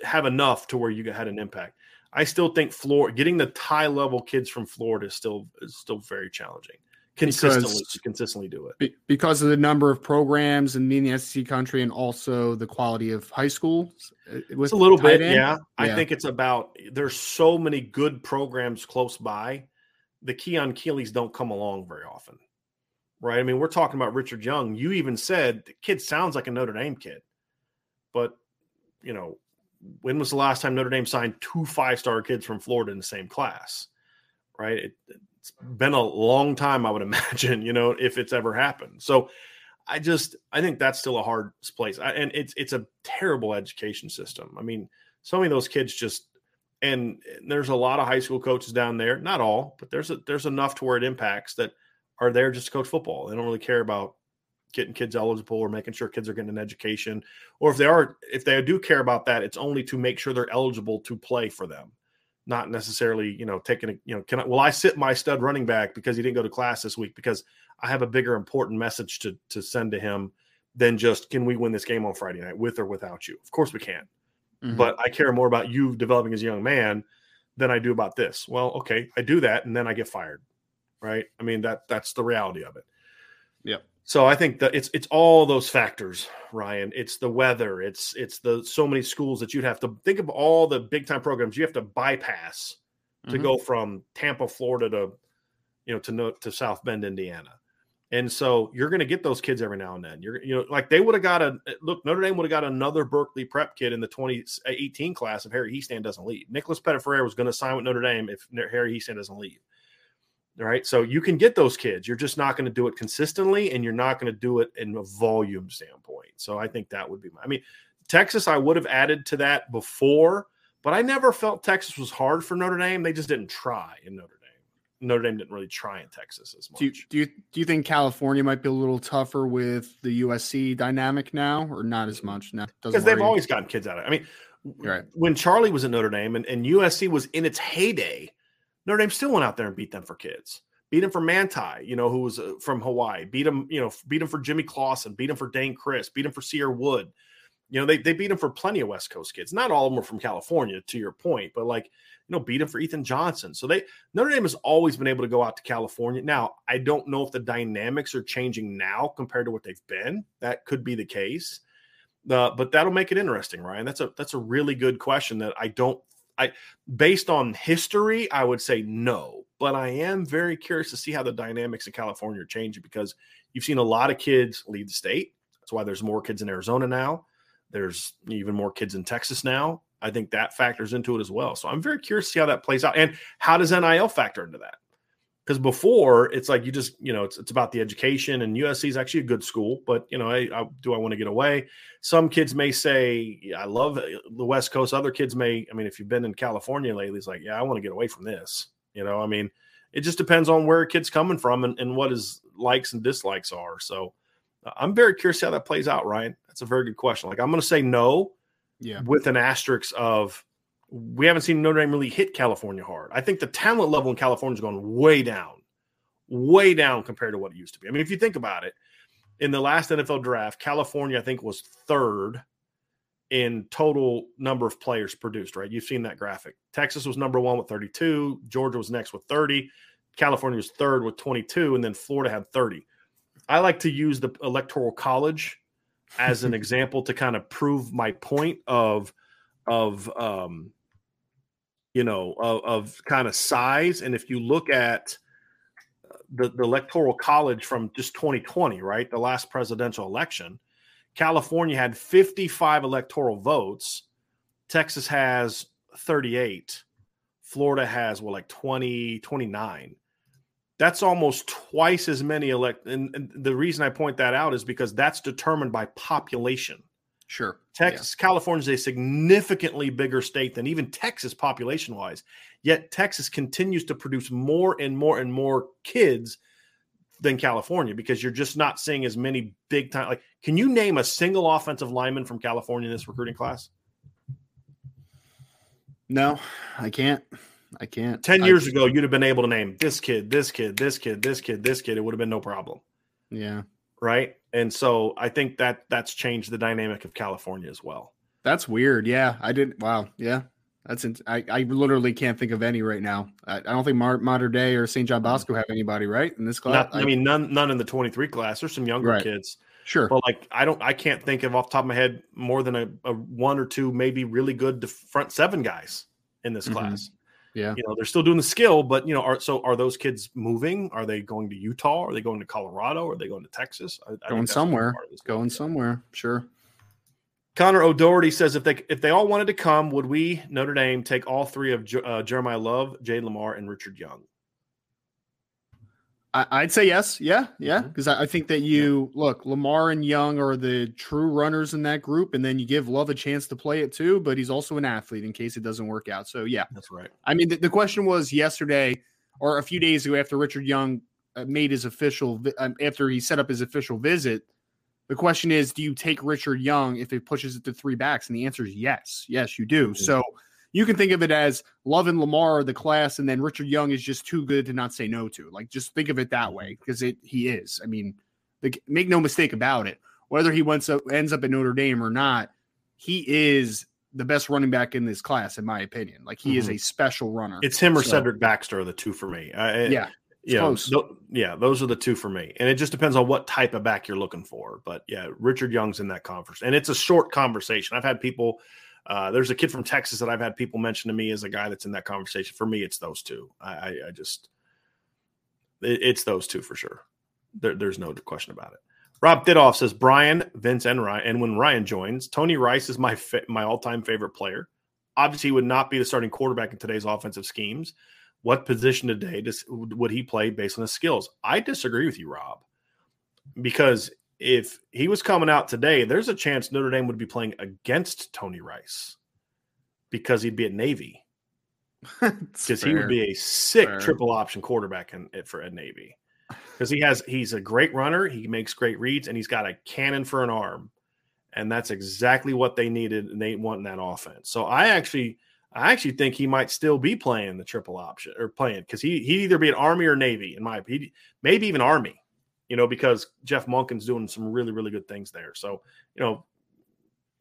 have enough to where you had an impact. I still think Florida getting the tie level kids from Florida is still is still very challenging. Consistently, because, consistently do it because of the number of programs and in the SEC country, and also the quality of high schools. Uh, it's a little bit, yeah. yeah. I think it's about there's so many good programs close by. The Keon Keeleys don't come along very often, right? I mean, we're talking about Richard Young. You even said the kid sounds like a Notre Dame kid, but you know when was the last time Notre Dame signed two five star kids from Florida in the same class? Right. It, has been a long time, I would imagine, you know, if it's ever happened. So I just, I think that's still a hard place. I, and it's, it's a terrible education system. I mean, so many of those kids just, and there's a lot of high school coaches down there, not all, but there's a, there's enough to where it impacts that are there just to coach football. They don't really care about getting kids eligible or making sure kids are getting an education or if they are if they do care about that it's only to make sure they're eligible to play for them not necessarily you know taking a you know can I will I sit my stud running back because he didn't go to class this week because I have a bigger important message to to send to him than just can we win this game on Friday night with or without you? Of course we can. Mm-hmm. but I care more about you developing as a young man than I do about this. Well okay I do that and then I get fired right? I mean that that's the reality of it. Yep so I think that it's it's all those factors, Ryan. It's the weather. It's it's the so many schools that you'd have to think of all the big time programs you have to bypass to mm-hmm. go from Tampa, Florida to you know to to South Bend, Indiana. And so you're going to get those kids every now and then. You're you know like they would have got a look Notre Dame would have got another Berkeley prep kid in the 2018 class if Harry Hiestand doesn't leave. Nicholas Petit-Frere was going to sign with Notre Dame if Harry Hiestand doesn't leave. Right. So you can get those kids. You're just not going to do it consistently and you're not going to do it in a volume standpoint. So I think that would be my, I mean, Texas, I would have added to that before, but I never felt Texas was hard for Notre Dame. They just didn't try in Notre Dame. Notre Dame didn't really try in Texas as much. Do you, do you, do you think California might be a little tougher with the USC dynamic now, or not as much now? Because they've always gotten kids out of it. I mean, right. when Charlie was at Notre Dame and, and USC was in its heyday, Notre Dame still went out there and beat them for kids. Beat him for Manti, you know, who was uh, from Hawaii. Beat him, you know, beat him for Jimmy Clausen. Beat him for Dayne Crist. Beat him for Cierre Wood. You know, they, they beat him for plenty of West Coast kids. Not all of them were from California, to your point, but like, you know, beat him for Ethan Johnson. So they Notre Dame has always been able to go out to California. Now, I don't know if the dynamics are changing now compared to what they've been. That could be the case. Uh, but that'll make it interesting, Ryan. That's a that's a really good question that I don't I based on history, I would say no, but I am very curious to see how the dynamics in California are changing because you've seen a lot of kids leave the state. That's why there's more kids in Arizona now. There's even more kids in Texas now. I think that factors into it as well. So I'm very curious to see how that plays out. And how does NIL factor into that? Because before it's like you just you know it's, it's about the education and usc is actually a good school but you know I, I, do i want to get away? Some kids may say yeah, i love the west coast. Other kids may i mean if you've been in california lately it's like yeah i want to get away from this. You know i mean it just depends on where a kid's coming from and, and what his likes and dislikes are so uh, i'm very curious how that plays out ryan. That's a very good question. Like i'm going to say no yeah. with an asterisk of we haven't seen Notre Dame really hit California hard. I think the talent level in California has gone way down, way down compared to what it used to be. I mean, if you think about it, in the last NFL draft, California, I think, was third in total number of players produced, right? You've seen that graphic. Texas was number one with 32, Georgia was next with 30, California was third with 22, and then Florida had 30. I like to use the Electoral College as an example to kind of prove my point of of um, you know, of, of kind of size. And if you look at uh, the, the electoral college from just 2020, right, the last presidential election, California had 55 electoral votes. Texas has 38. Florida has, well, like 20, 29. That's almost twice as many elect. And, and the reason I point that out is because that's determined by population. Sure. Texas, yeah. California is a significantly bigger state than even Texas population wise. Yet Texas continues to produce more and more and more kids than California because you're just not seeing as many big time. Like, can you name a single offensive lineman from California in this recruiting class? No, I can't. I can't. 10 years I, ago, you'd have been able to name this kid, this kid, this kid, this kid, this kid. It would have been no problem. Yeah. Right. And so I think that that's changed the dynamic of California as well. That's weird. Yeah. I didn't. Wow. Yeah. That's in, I, I literally can't think of any right now. I, I don't think Mar- Mater Dei or St. John. Bosco have anybody right in this class. Not, I, I, mean, none none in the twenty three class. There's some younger right. kids, sure, but like I don't, I can't think of off the top of my head more than a, a one or two, maybe really good front seven guys in this mm-hmm. class. Yeah, you know they're still doing the skill, but you know, are so are those kids moving? Are they going to Utah? Are they going to Colorado? Are they going to Texas? I, going somewhere. Going somewhere. Sure. Connor O'Doherty says if they if they all wanted to come, would we Notre Dame take all three of uh, Jeremiyah Love, Jayden Limar, and Richard Young? I, would say yes, yeah, yeah, because mm-hmm. I, think that you yeah. look Limar and Young are the true runners in that group, and then you give Love a chance to play it too. But he's also an athlete in case it doesn't work out. So yeah, that's right. I mean, the, the question was yesterday or a few days ago after Richard Young uh, made his official um, after he set up his official visit the question is, do you take Richard Young if it pushes it to three backs? And the answer is yes. Yes, you do. Mm-hmm. So you can think of it as Love and Limar are the class, and then Richard Young is just too good to not say no to. Like, just think of it that way because it he is. I mean, the, make no mistake about it. Whether he went up, ends up at Notre Dame or not, he is the best running back in this class, in my opinion. Like he mm-hmm. is a special runner. It's him or so, Cedric Baxter, the two for me. I, yeah, yeah, th- yeah, those are the two for me, and it just depends on what type of back you're looking for. But yeah, Richard Young's in that conference, and it's a short conversation. I've had people. Uh, there's a kid from Texas that I've had people mention to me as a guy that's in that conversation. For me, it's those two. I, I, just, it, it's those two for sure. There, there's no question about it. Rob Didoff says Brian, Vince, and Ryan. And when Ryan joins, Tony Rice is my my all time favorite player. Obviously, he would not be the starting quarterback in today's offensive schemes what position today does would he play based on his skills? I disagree with you, Rob, because if he was coming out today, there's a chance Notre Dame would be playing against Tony Rice because he'd be at Navy. Because he would be a sick fair. triple option quarterback in, for at Navy. Because he has he's a great runner, he makes great reads, and he's got a cannon for an arm. And that's exactly what they needed and they want in that offense. So I actually – I actually think he might still be playing the triple option or playing because he he'd either be an Army or Navy in my opinion, maybe even Army, you know, because Jeff Monken's doing some really really good things there. So you know,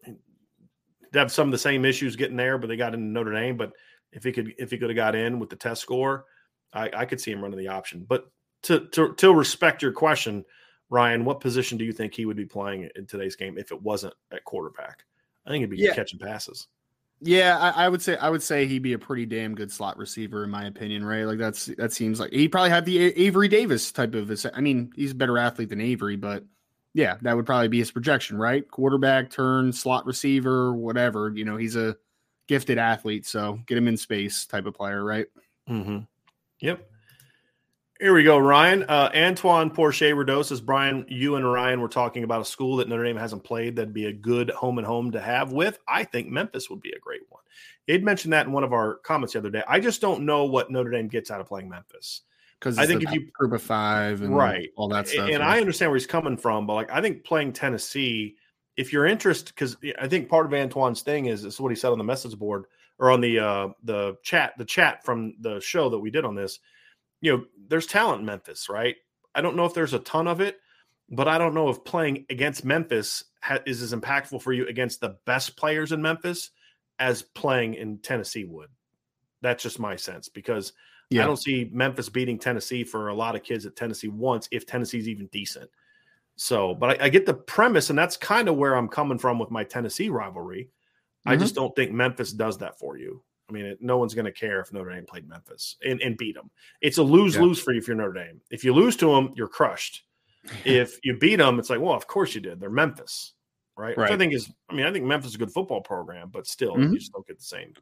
they have some of the same issues getting there, but they got into Notre Dame. But if he could if he could have got in with the test score, I, I could see him running the option. But to to to respect your question, Ryan, what position do you think he would be playing in today's game if it wasn't at quarterback? I think it'd be yeah. catching passes. Yeah, I, I, would say I would say he'd be a pretty damn good slot receiver in my opinion, right? Like that's that seems like he probably had the Avery Davis type of. I mean, he's a better athlete than Avery, but yeah, that would probably be his projection, right? Quarterback, turn, slot receiver, whatever. You know, he's a gifted athlete, so get him in space type of player, right? Mm-hmm. Yep. Here we go, Ryan. Uh, Antoine Porsche Rodos says, Brian, you and Ryan were talking about a school that Notre Dame hasn't played that'd be a good home and home to have with. I think Memphis would be a great one. He'd mentioned that in one of our comments the other day. I just don't know what Notre Dame gets out of playing Memphis. Because I think if you group of five and right, all that stuff. And, and I understand where he's coming from, but like I think playing Tennessee, if you're interested, because I think part of Antoine's thing is this is what he said on the message board or on the uh the chat, the chat from the show that we did on this you know, there's talent in Memphis, right? I don't know if there's a ton of it, but I don't know if playing against Memphis ha- is as impactful for you against the best players in Memphis as playing in Tennessee would. That's just my sense because yeah. I don't see Memphis beating Tennessee for a lot of kids at Tennessee once if Tennessee's even decent. So, but I, I get the premise, and that's kind of where I'm coming from with my Tennessee rivalry. Mm-hmm. I just don't think Memphis does that for you. I mean, it, no one's going to care if Notre Dame played Memphis and, and beat them. It's a lose lose yeah. for you if you're Notre Dame. If you lose to them, you're crushed. if you beat them, it's like, well, of course you did. They're Memphis, right? right. Which I think is, I mean, I think Memphis is a good football program, but still, mm-hmm. you just don't get the same.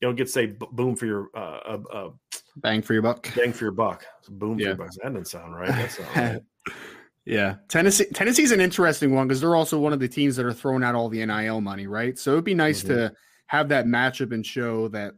You don't get to say boom for your uh, uh, uh, bang for your buck. Bang for your buck. Boom yeah. for your buck. That doesn't sound right. That's not right. Yeah, Tennessee Tennessee's an interesting one because they're also one of the teams that are throwing out all the NIL money, right? So it'd be nice mm-hmm. to have that matchup and show that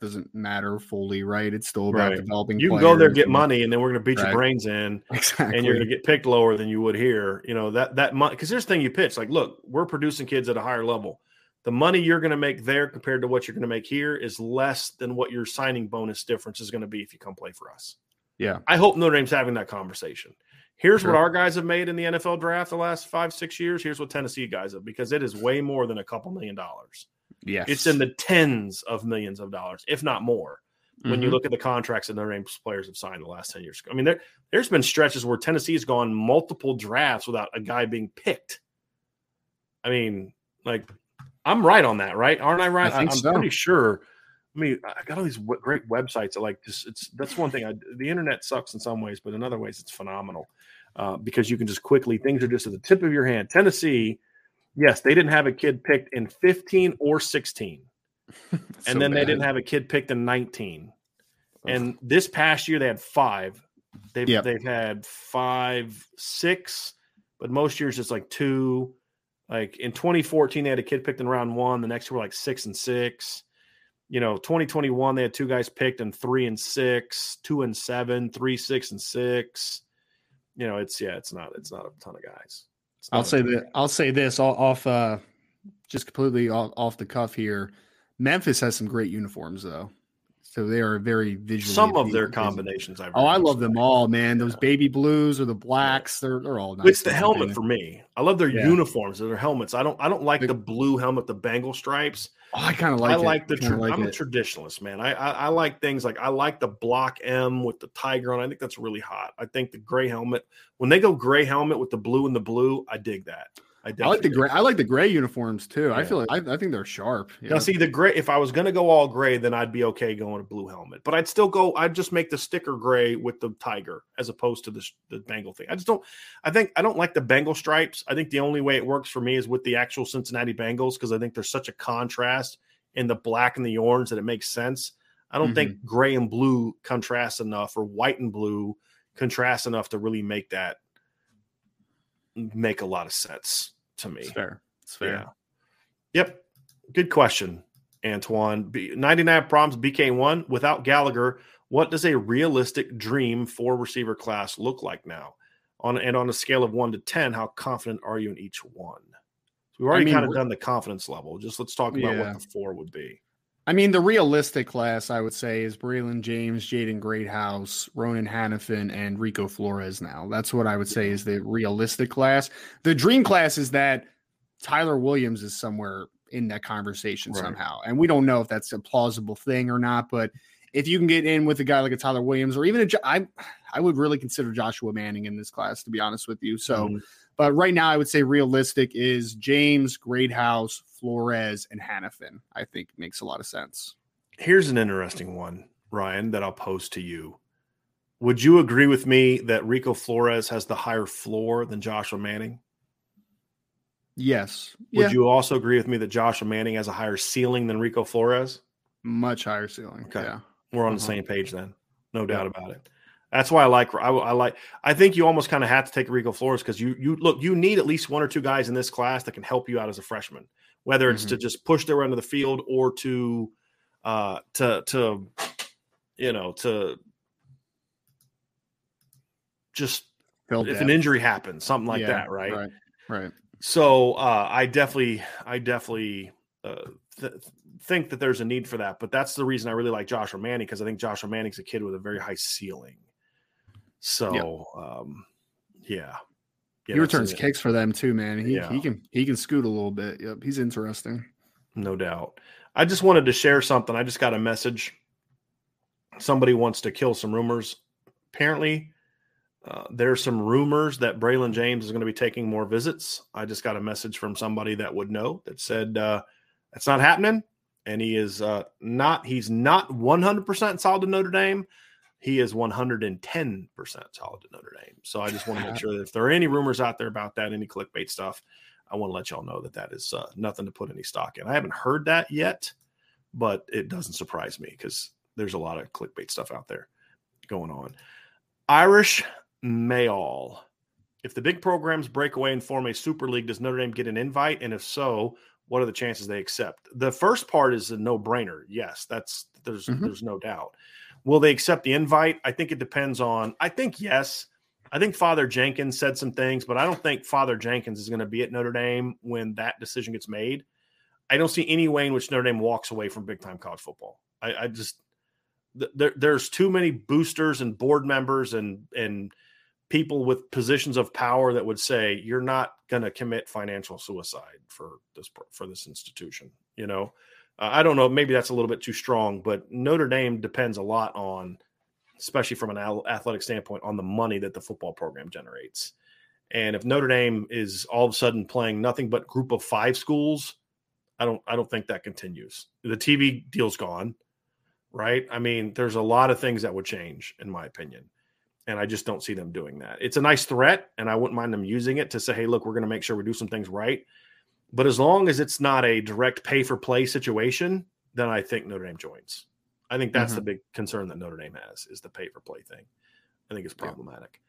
doesn't matter fully, right? It's still about right. developing. You can go there, get and, money, and then we're going to beat right. your brains in, exactly. and you're going to get picked lower than you would here. You know that that money because here's the thing: you pitch like, look, we're producing kids at a higher level. The money you're going to make there compared to what you're going to make here is less than what your signing bonus difference is going to be if you come play for us. Yeah, I hope Notre Dame's having that conversation. Here's sure. what our guys have made in the NFL draft the last five, six years. Here's what Tennessee guys have because it is way more than a couple million dollars. Yes. It's in the tens of millions of dollars, if not more, when mm-hmm. you look at the contracts that Notre Dame's players have signed the last 10 years. I mean, there, there's been stretches where Tennessee has gone multiple drafts without a guy being picked. I mean, like, I'm right on that, right? Aren't I right? I am so. pretty sure. I mean, I got all these w- great websites that like just it's that's one thing. I, the internet sucks in some ways, but in other ways, it's phenomenal uh, because you can just quickly things are just at the tip of your hand. Tennessee, yes, they didn't have a kid picked in 15 or 16, and so then bad. they didn't have a kid picked in 19. And this past year they had five. They've yep. they've had five, six, but most years it's like two. Like in 2014, they had a kid picked in round one. The next two were like six and six you know, 2021, they had two guys picked and three and six, two and seven, three, six and six. You know, it's yeah, it's not it's not a ton of guys. I'll say that I'll say this off uh just completely off, off the cuff here. Memphis has some great uniforms though. So they are very visual. Some of their combinations, I've oh, I love them all, man. Those baby blues or the blacks, they're they're all nice. It's the helmet for me. I love their yeah. uniforms, their helmets. I don't I don't like the, the blue helmet, the Bengal stripes. Oh, I kind of like. I it. like the. Tra- like I'm it. a traditionalist, man. I, I, I like things like I like the block M with the tiger on. I think that's really hot. I think the gray helmet when they go gray helmet with the blue and the blue, I dig that. I, I, like the gray. I like the gray uniforms too. Yeah. I feel like I, I, think they're sharp. Yeah. Now, see the gray. If I was going to go all gray, then I'd be okay going a blue helmet. But I'd still go. I'd just make the sticker gray with the tiger as opposed to the the Bengal thing. I just don't. I think I don't like the Bengal stripes. I think the only way it works for me is with the actual Cincinnati Bengals because I think there's such a contrast in the black and the orange that it makes sense. I don't mm-hmm. think gray and blue contrast enough, or white and blue contrast enough to really make that make a lot of sense to me. It's fair. It's fair. Yeah. Yep. Good question, Antoine. B- 99 problems, BK1. Without Gallagher, what does a realistic dream for receiver class look like now? On and on a scale of one to ten, how confident are you in each one? So we've already I mean, kind of done the confidence level. Just let's talk about yeah. what the four would be. I mean, the realistic class, I would say, is Braylon James, Jaden Greathouse, Ronan Hanafin, and Rico Flores now. That's what I would say is the realistic class. The dream class is that Tyler Williams is somewhere in that conversation right. somehow. And we don't know if that's a plausible thing or not, but if you can get in with a guy like a Tyler Williams or even a, I, I would really consider Joshua Manning in this class, to be honest with you. So, mm-hmm. But right now, I would say realistic is James, Greathouse, Flores, and Hanafin, I think makes a lot of sense. Here's an interesting one, Ryan, that I'll pose to you. Would you agree with me that Rico Flores has the higher floor than Joshua Manning? Yes. Would yeah. you also agree with me that Joshua Manning has a higher ceiling than Rico Flores? Much higher ceiling. Okay. Yeah. We're on uh-huh. the same page then. No doubt about it. That's why I like I, I like I think you almost kind of have to take Rico Flores because you you look you need at least one or two guys in this class that can help you out as a freshman whether it's mm-hmm. to just push their end of the field or to uh to to you know to just if an injury happens something like yeah, that right? right right. So uh i definitely i definitely uh, th- think that there's a need for that but that's the reason i really like joshua manning because i think joshua manning's a kid with a very high ceiling so yep. um yeah yeah, he returns kicks for them too, man. He yeah. he can he can scoot a little bit. Yep, he's interesting. No doubt. I just wanted to share something. I just got a message. Somebody wants to kill some rumors. Apparently, uh, there's some rumors that Braylon James is going to be taking more visits. I just got a message from somebody that would know that said uh, that's not happening, and he is uh, not. He's not 100 percent solid to Notre Dame, he is 110% solid to Notre Dame. So I just want to make sure that if there are any rumors out there about that, any clickbait stuff, I want to let y'all know that that is uh, nothing to put any stock in. I haven't heard that yet, but it doesn't surprise me because there's a lot of clickbait stuff out there going on. Irish Mayall If the big programs break away and form a super league, does Notre Dame get an invite? And if so, what are the chances they accept? The first part is a no-brainer. Yes, that's there's mm-hmm. there's no doubt. Will they accept the invite? I think it depends on. I think yes. I think Father Jenkins said some things, but I don't think Father Jenkins is going to be at Notre Dame when that decision gets made. I don't see any way in which Notre Dame walks away from big time college football. I, I just there, there's too many boosters and board members and and people with positions of power that would say you're not going to commit financial suicide for this for this institution. You know, uh, I don't know. Maybe that's a little bit too strong, but Notre Dame depends a lot on, especially from an athletic standpoint, on the money that the football program generates. And if Notre Dame is all of a sudden playing nothing but group of five schools, I don't I don't think that continues. The TV deal's gone, right? I mean, there's a lot of things that would change, in my opinion and I just don't see them doing that. It's a nice threat, and I wouldn't mind them using it to say, "Hey, look, we're going to make sure we do some things right." But as long as it's not a direct pay for play situation, then I think Notre Dame joins. I think that's mm-hmm. the big concern that Notre Dame has is the pay for play thing. I think it's problematic.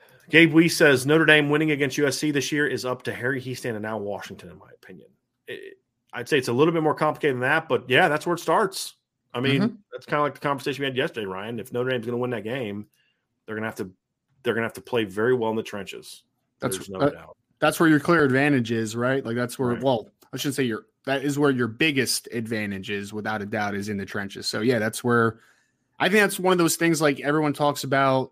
Yeah. Gabe Wee says Notre Dame winning against USC this year is up to Harry Hiestand and Al Washington, in my opinion. It, I'd say it's a little bit more complicated than that, but yeah, that's where it starts. I mean, mm-hmm. that's kind of like the conversation we had yesterday, Ryan. If Notre Dame's going to win that game, they're going to have to they're going to have to play very well in the trenches. That's There's no uh, doubt. That's where your clear advantage is, right? Like that's where. Right. Well, I shouldn't say your that is where your biggest advantage is, without a doubt, is in the trenches. So yeah, that's where I think that's one of those things. Like everyone talks about.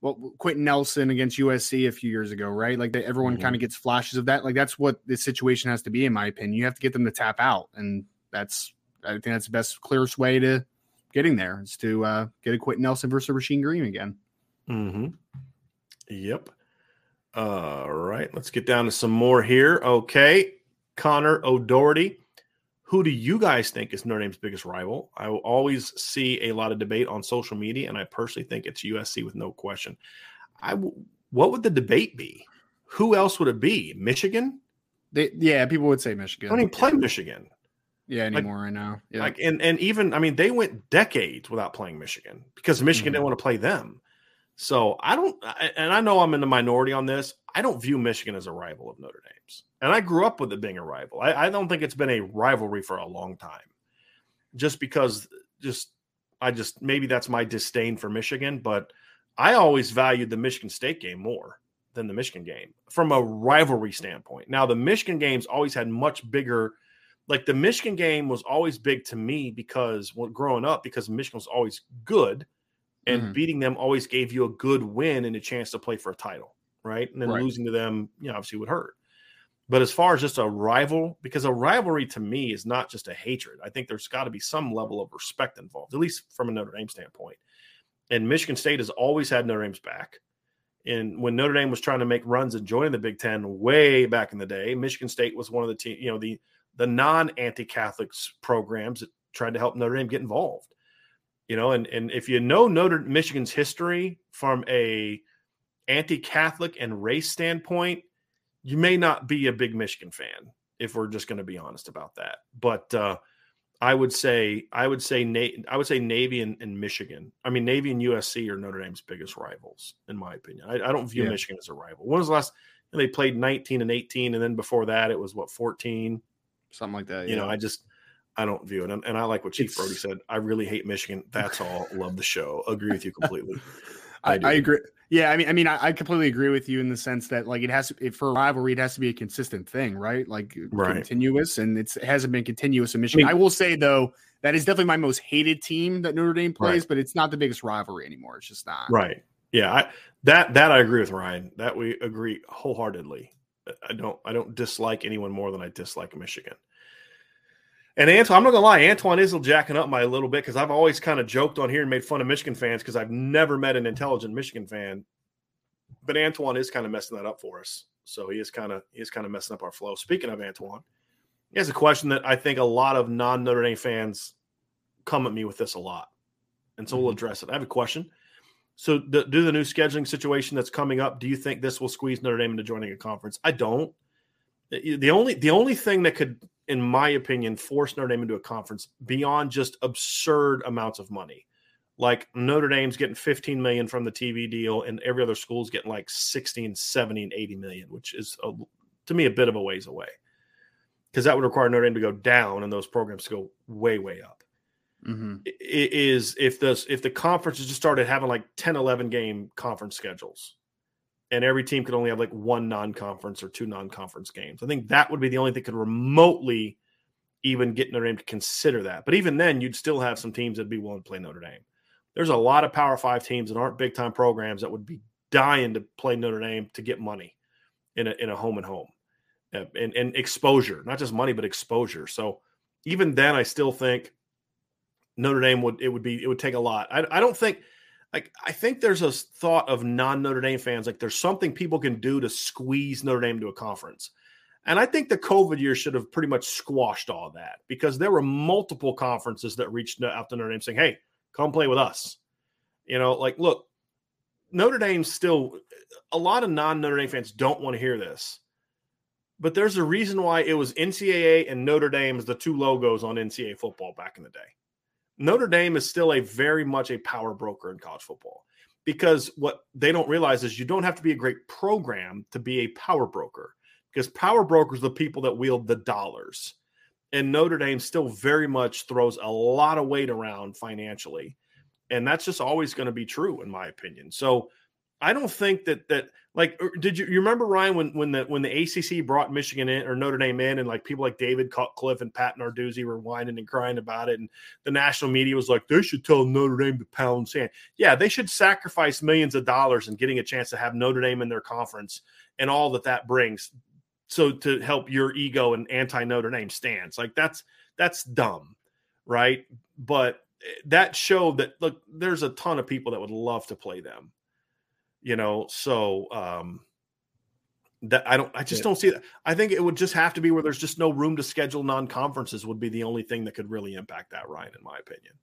Well, Quenton Nelson against USC a few years ago, right? Like that, everyone mm-hmm. kind of gets flashes of that. Like that's what the situation has to be, in my opinion. You have to get them to tap out, and that's I think that's the best, clearest way to getting there is to uh, get a Quenton Nelson versus Rasheem Green again. Hmm. Yep. All right. Let's get down to some more here. Okay. Connor O'Doherty. Who do you guys think is Notre Dame's biggest rival? I will always see a lot of debate on social media, and I personally think it's USC with no question. I what would the debate be? Who else would it be? Michigan? They, yeah, people would say Michigan. I don't even play Michigan yeah anymore like, right now. Yeah. Like and and even I mean they went decades without playing Michigan because Michigan mm-hmm. didn't want to play them. So I don't and I know I'm in the minority on this. I don't view Michigan as a rival of Notre Dame's. And I grew up with it being a rival. I, I don't think it's been a rivalry for a long time. Just because just I just maybe that's my disdain for Michigan, but I always valued the Michigan State game more than the Michigan game from a rivalry standpoint. Now the Michigan games always had much bigger like the Michigan game was always big to me because when growing up, because Michigan was always good and mm-hmm. beating them always gave you a good win and a chance to play for a title, right? And then right. losing to them, you know, obviously would hurt. But as far as just a rival, because a rivalry to me is not just a hatred. I think there's got to be some level of respect involved, at least from a Notre Dame standpoint. And Michigan State has always had Notre Dame's back. And when Notre Dame was trying to make runs and join the Big Ten way back in the day, Michigan State was one of the team, you know, the the non anti Catholics programs that tried to help Notre Dame get involved. You know, and and if you know Notre Michigan's history from a anti-Catholic and race standpoint, you may not be a big Michigan fan if we're just going to be honest about that. But uh, I would say I would say Na- I would say Navy and, and, Michigan. I mean Navy and USC are Notre Dame's biggest rivals, in my opinion. I, I don't view yeah. Michigan as a rival. When was the last? They played 19 and 18, and then before that it was what 14 something like that. You know, I just I don't view it, and, and I like what Chief Brody said. I really hate Michigan. That's all. Love the show. Agree with you completely. I, I, I, agree. Yeah, I mean, I mean, I, I, completely agree with you in the sense that like it has to for a rivalry, it has to be a consistent thing, right? Like uh, right. continuous, and it hasn't been continuous in Michigan. I, mean, I, will say though, that is definitely my most hated team that Notre Dame plays, right. but it's not the biggest rivalry anymore. It's just not. Right. Yeah. I, that that I agree with Ryan. That we agree wholeheartedly. I don't I don't dislike anyone more than I dislike Michigan. And Antoine, I'm not gonna lie, Antoine is jacking up my a little bit because I've always kind of joked on here and made fun of Michigan fans because I've never met an intelligent Michigan fan. But Antoine is kind of messing that up for us. So he is kind of he is kind of messing up our flow. Speaking of Antoine, he has a question that I think a lot of non Notre Dame fans come at me with this a lot, and so we'll mm-hmm. address it. I have a question. So, the, do the new scheduling situation that's coming up? Do you think this will squeeze Notre Dame into joining a conference? I don't. The only the only thing that could in my opinion, force Notre Dame into a conference beyond just absurd amounts of money like Notre Dame's getting 15 million from the TV deal and every other school's getting like 16, 70 and 80 million, which is a, to me a bit of a ways away. Because that would require Notre Dame to go down and those programs to go way, way up. Mm-hmm. Is if the if the conferences just started having like 10, 11 game conference schedules and every team could only have like one non-conference or two non-conference games. I think that would be the only thing that could remotely even get Notre Dame to consider that. But even then, you'd still have some teams that'd be willing to play Notre Dame. There's a lot of Power Five teams that aren't big time programs that would be dying to play Notre Dame to get money in a in a home and home uh, and, and exposure, not just money but exposure. So even then, I still think Notre Dame would it would be it would take a lot. I, I don't think like I think there's a thought of non Notre Dame fans like there's something people can do to squeeze Notre Dame to a conference. And I think the COVID year should have pretty much squashed all that because there were multiple conferences that reached out to Notre Dame saying, "Hey, come play with us." You know, like look, Notre Dame still a lot of non Notre Dame fans don't want to hear this. But there's a reason why it was NCAA and Notre Dame as the two logos on NCAA football back in the day. Notre Dame is still a very much a power broker in college football because what they don't realize is you don't have to be a great program to be a power broker because power brokers are the people that wield the dollars. And Notre Dame still very much throws a lot of weight around financially. And that's just always going to be true, in my opinion. So I don't think that that like er, did you, you remember Ryan when when the when the ACC brought Michigan in or Notre Dame in and like people like David Cutcliffe and Pat Narduzzi were whining and crying about it and the national media was like they should tell Notre Dame to pound sand. Yeah, they should sacrifice millions of dollars and getting a chance to have Notre Dame in their conference and all that that brings. So to help your ego and anti Notre Dame stance, like that's that's dumb, right? But eh, that showed that look, there's a ton of people that would love to play them you know so um that i don't i just yeah. don't see that i think it would just have to be where there's just no room to schedule non-conferences would be the only thing that could really impact that ryan in my opinion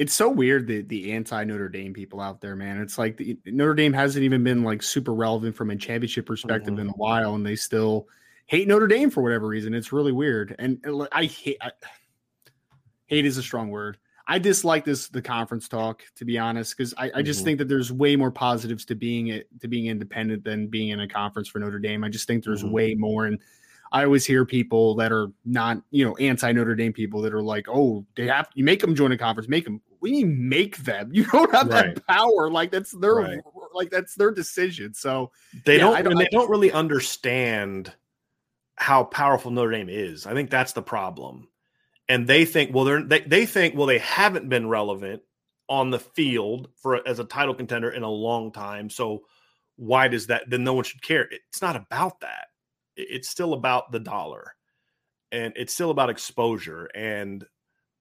it's so weird the the anti Notre Dame people out there, man. It's like the, Notre Dame hasn't even been like super relevant from a championship perspective mm-hmm. in a while, and they still hate Notre Dame for whatever reason. It's really weird, and I hate I, hate is a strong word. I dislike this the conference talk to be honest because I, I, just mm-hmm. think that there's way more positives to being it to being independent than being in a conference for Notre Dame. I just think there's mm-hmm. way more and I always hear people that are not you know anti Notre Dame people that are like oh they have you make them join a conference make them we make them you don't have right. that power like that's their right. like that's their decision so they yeah, don't, don't they don't really understand how powerful Notre Dame is. I think that's the problem and they think well they're they, they think well they haven't been relevant on the field for as a title contender in a long time. So why does that then no one should care. It's not about that. It's still about the dollar and it's still about exposure. And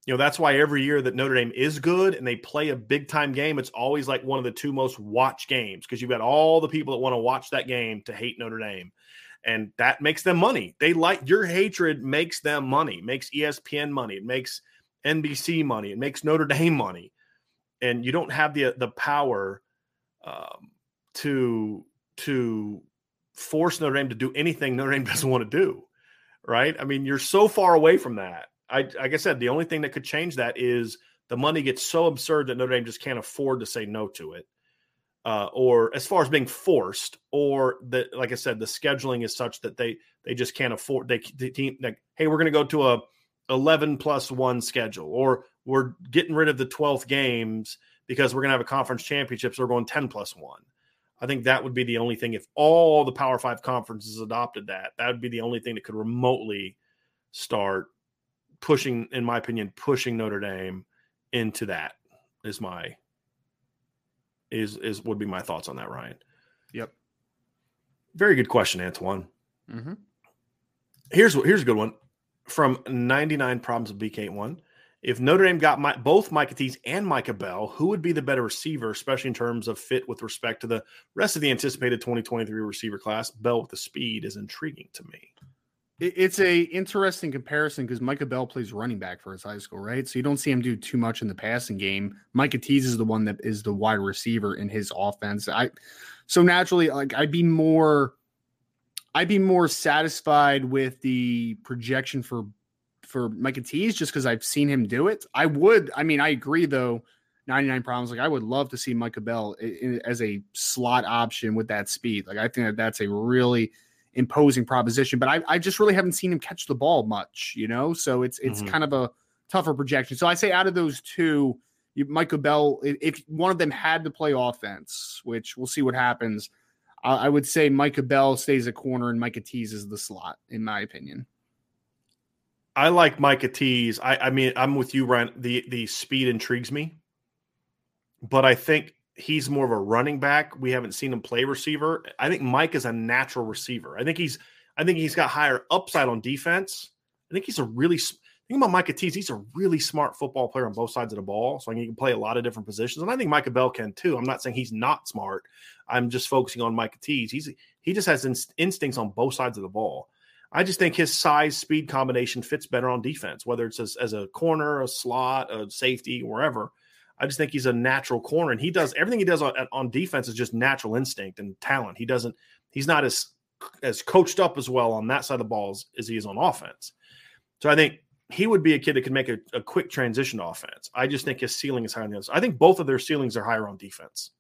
you know that's why every year that Notre Dame is good and they play a big time game it's always like one of the two most watched games because you've got all the people that want to watch that game to hate Notre Dame and that makes them money. They like your hatred makes them money, makes ESPN money, it makes NBC money, it makes Notre Dame money, and you don't have the the power um, to to force Notre Dame to do anything Notre Dame doesn't want to do. Right? I mean, you're so far away from that. I like I said, the only thing that could change that is the money gets so absurd that Notre Dame just can't afford to say no to it uh, or as far as being forced, or that, like I said, the scheduling is such that they they just can't afford. They the team like, hey, we're going to go to a eleven plus one schedule, or we're getting rid of the twelfth games because we're going to have a conference championship, so we're going ten plus one. I think that would be the only thing if all the Power Five conferences adopted that. That would be the only thing that could remotely start pushing, in my opinion, pushing Notre Dame into that. Is my is is would be my thoughts on that, Ryan. Yep. Very good question, Antoine. Mm-hmm. Here's here's a good one from 99 Problems of BK1. If Notre Dame got my, both Micah Tease and Micah Bell, who would be the better receiver, especially in terms of fit with respect to the rest of the anticipated 2023 receiver class? Bell with the speed is intriguing to me. It's a interesting comparison because Micah Bell plays running back for his high school, right? So you don't see him do too much in the passing game. Micah Tease is the one that is the wide receiver in his offense. I so naturally, like I'd be more, I'd be more satisfied with the projection for for Micah Tease just because I've seen him do it. I would. I mean, I agree though. 99 problems. Like I would love to see Micah Bell as a slot option with that speed. Like I think that that's a really imposing proposition, but I, I just really haven't seen him catch the ball much, you know? So it's, it's mm-hmm. kind of a tougher projection. So I say out of those two, you, Micah Bell, if one of them had to play offense, which we'll see what happens, uh, I would say Micah Bell stays a corner and Micah Tease is the slot, in my opinion. I like Micah Tease. I, I mean, I'm with you, Ryan. The the speed intrigues me, but I think he's more of a running back. We haven't seen him play receiver. I think Mike is a natural receiver. I think he's I think he's got higher upside on defense. I think he's a really think about Micah Tease. He's a really smart football player on both sides of the ball. So he can play a lot of different positions. And I think Micah Bell can too. I'm not saying he's not smart. I'm just focusing on Micah Tease. He's he just has instincts on both sides of the ball. I just think his size speed combination fits better on defense, whether it's as, as a corner, a slot, a safety, wherever. I just think he's a natural corner, and he does everything he does on, on defense is just natural instinct and talent. He doesn't. He's not as as coached up as well on that side of the balls as he is on offense. So I think he would be a kid that could make a, a quick transition offense. I just think his ceiling is higher than the others. I think both of their ceilings are higher on defense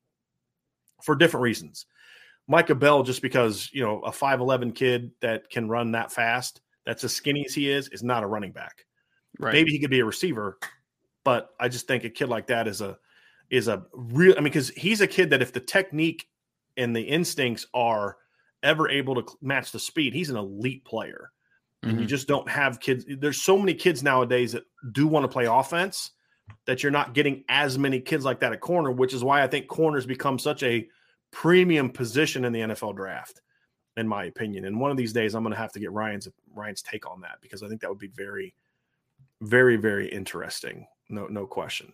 for different reasons. Micah Bell, just because you know a five eleven kid that can run that fast, that's as skinny as he is, is not a running back. Right. Maybe he could be a receiver, but I just think a kid like that is a is a real. I mean, because he's a kid that if the technique and the instincts are ever able to match the speed, he's an elite player. And mm-hmm. you just don't have kids. There's so many kids nowadays that do want to play offense that you're not getting as many kids like that at corner, which is why I think corners become such a premium position in the NFL draft, in my opinion. And one of these days, I'm going to have to get Ryan's Ryan's take on that because I think that would be very, very, very interesting. No, no question.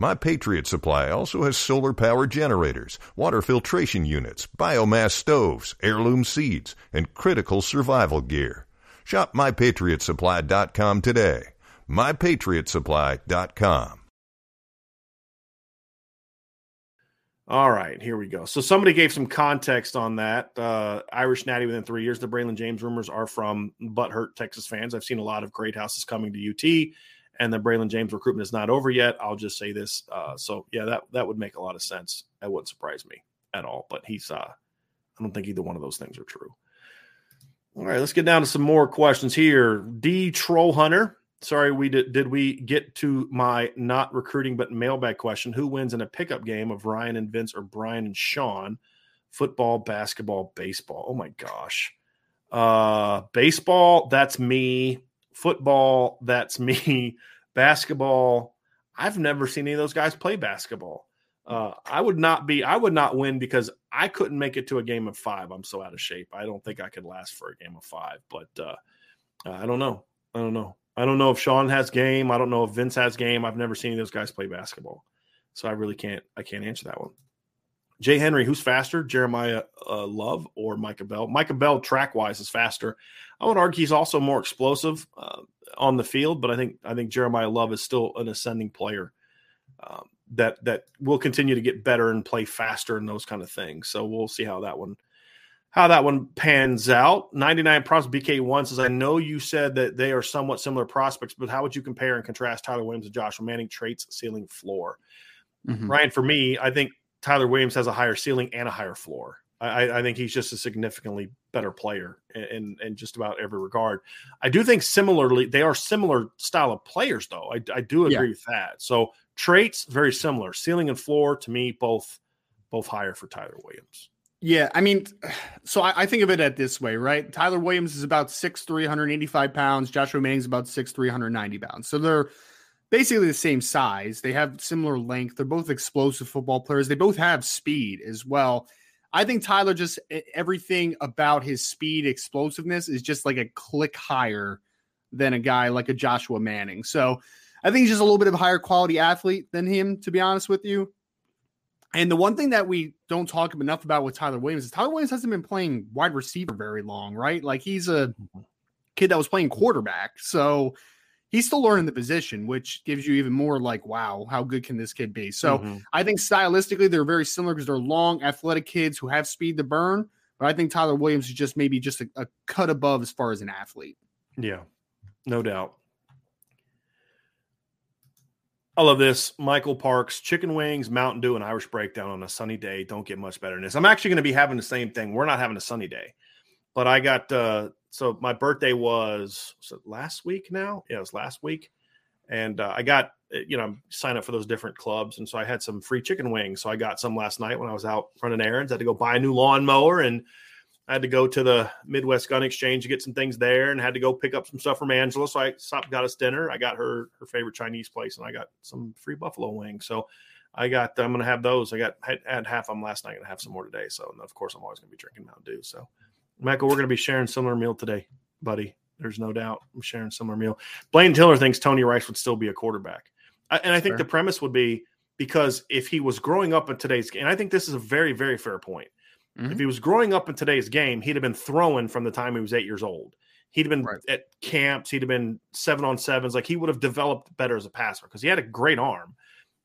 My Patriot Supply also has solar power generators, water filtration units, biomass stoves, heirloom seeds, and critical survival gear. Shop MyPatriotSupply.com today. MyPatriotSupply.com. All right, here we go. So somebody gave some context on that. Uh, Irish Natty within three years. The Braylon James rumors are from butthurt Texas fans. I've seen a lot of great houses coming to UT and the Braylon James recruitment is not over yet. I'll just say this. Uh, so yeah, that that would make a lot of sense. That wouldn't surprise me at all. But he's uh, I don't think either one of those things are true. All right, let's get down to some more questions here. D Troll Hunter. Sorry, we did did we get to my not recruiting but mailbag question? Who wins in a pickup game of Ryan and Vince or Brian and Sean? Football, basketball, baseball. Oh my gosh. Uh baseball, that's me football, that's me. Basketball, I've never seen any of those guys play basketball. Uh, I would not be, I would not win because I couldn't make it to a game of five. I'm so out of shape. I don't think I could last for a game of five, but uh, I don't know. I don't know. I don't know if Sean has game. I don't know if Vince has game. I've never seen those guys play basketball. So I really can't, I can't answer that one. Jay Henry, who's faster, Jeremiyah uh, Love or Micah Bell? Micah Bell, track wise, is faster. I would argue he's also more explosive uh, on the field, but I think I think Jeremiyah Love is still an ascending player um, that that will continue to get better and play faster and those kind of things. So we'll see how that one how that one pans out. 99 prospects BK1 says, I know you said that they are somewhat similar prospects, but how would you compare and contrast Tyler Williams and Joshua Manning traits, ceiling, floor? Mm-hmm. Ryan, for me, I think Tyler Williams has a higher ceiling and a higher floor. I, I think he's just a significantly better player in, in just about every regard. I do think similarly, they are similar style of players, though. I, I do agree yeah. with that. So traits very similar. Ceiling and floor to me both both higher for Tyler Williams. Yeah, I mean, so I, I, think of it at this way, right? Tyler Williams is about 6'3", 185 pounds. Joshua Manning's about 6'3", 190 pounds. So they're basically the same size. They have similar length. They're both explosive football players. They both have speed as well. I think Tyler just everything about his speed, explosiveness is just like a click higher than a guy like a Joshua Manning. So I think he's just a little bit of a higher quality athlete than him, to be honest with you. And the one thing that we don't talk enough about with Tyler Williams is Tyler Williams hasn't been playing wide receiver very long, right? Like he's a mm-hmm. kid that was playing quarterback. So he's still learning the position, which gives you even more like, wow, how good can this kid be? So mm-hmm. I think stylistically they're very similar because they're long, athletic kids who have speed to burn. But I think Tyler Williams is just maybe just a, a cut above as far as an athlete. Yeah, no doubt. I love this. Michael Parks, chicken wings, Mountain Dew, and Irish breakdown on a sunny day. Don't get much better than this. I'm actually going to be having the same thing. We're not having a sunny day, but I got uh, so my birthday was, was last week now? Yeah, it was last week. And uh, I got, uh, you know, sign up for those different clubs. And so I had some free chicken wings. So I got some last night when I was out running errands. I had to go buy a new lawnmower and I had to go to the Midwest Gun Exchange to get some things there and had to go pick up some stuff from Angela. So I stopped, got us dinner. I got her her favorite Chinese place and I got some free buffalo wings. So I got, I'm going to have those. I got, had, had half of them last night and have some more today. So, of course, I'm always going to be drinking Mountain Dew. So, Michael, we're going to be sharing similar meal today, buddy. There's no doubt. I'm sharing similar meal. Blaine Tiller thinks Tony Rice would still be a quarterback, I, and I think fair. the premise would be because if he was growing up in today's game, and I think this is a very, very fair point. Mm-hmm. If he was growing up in today's game, he'd have been throwing from the time he was eight years old. He'd have been right. at camps. He'd have been seven on sevens. Like he would have developed better as a passer because he had a great arm.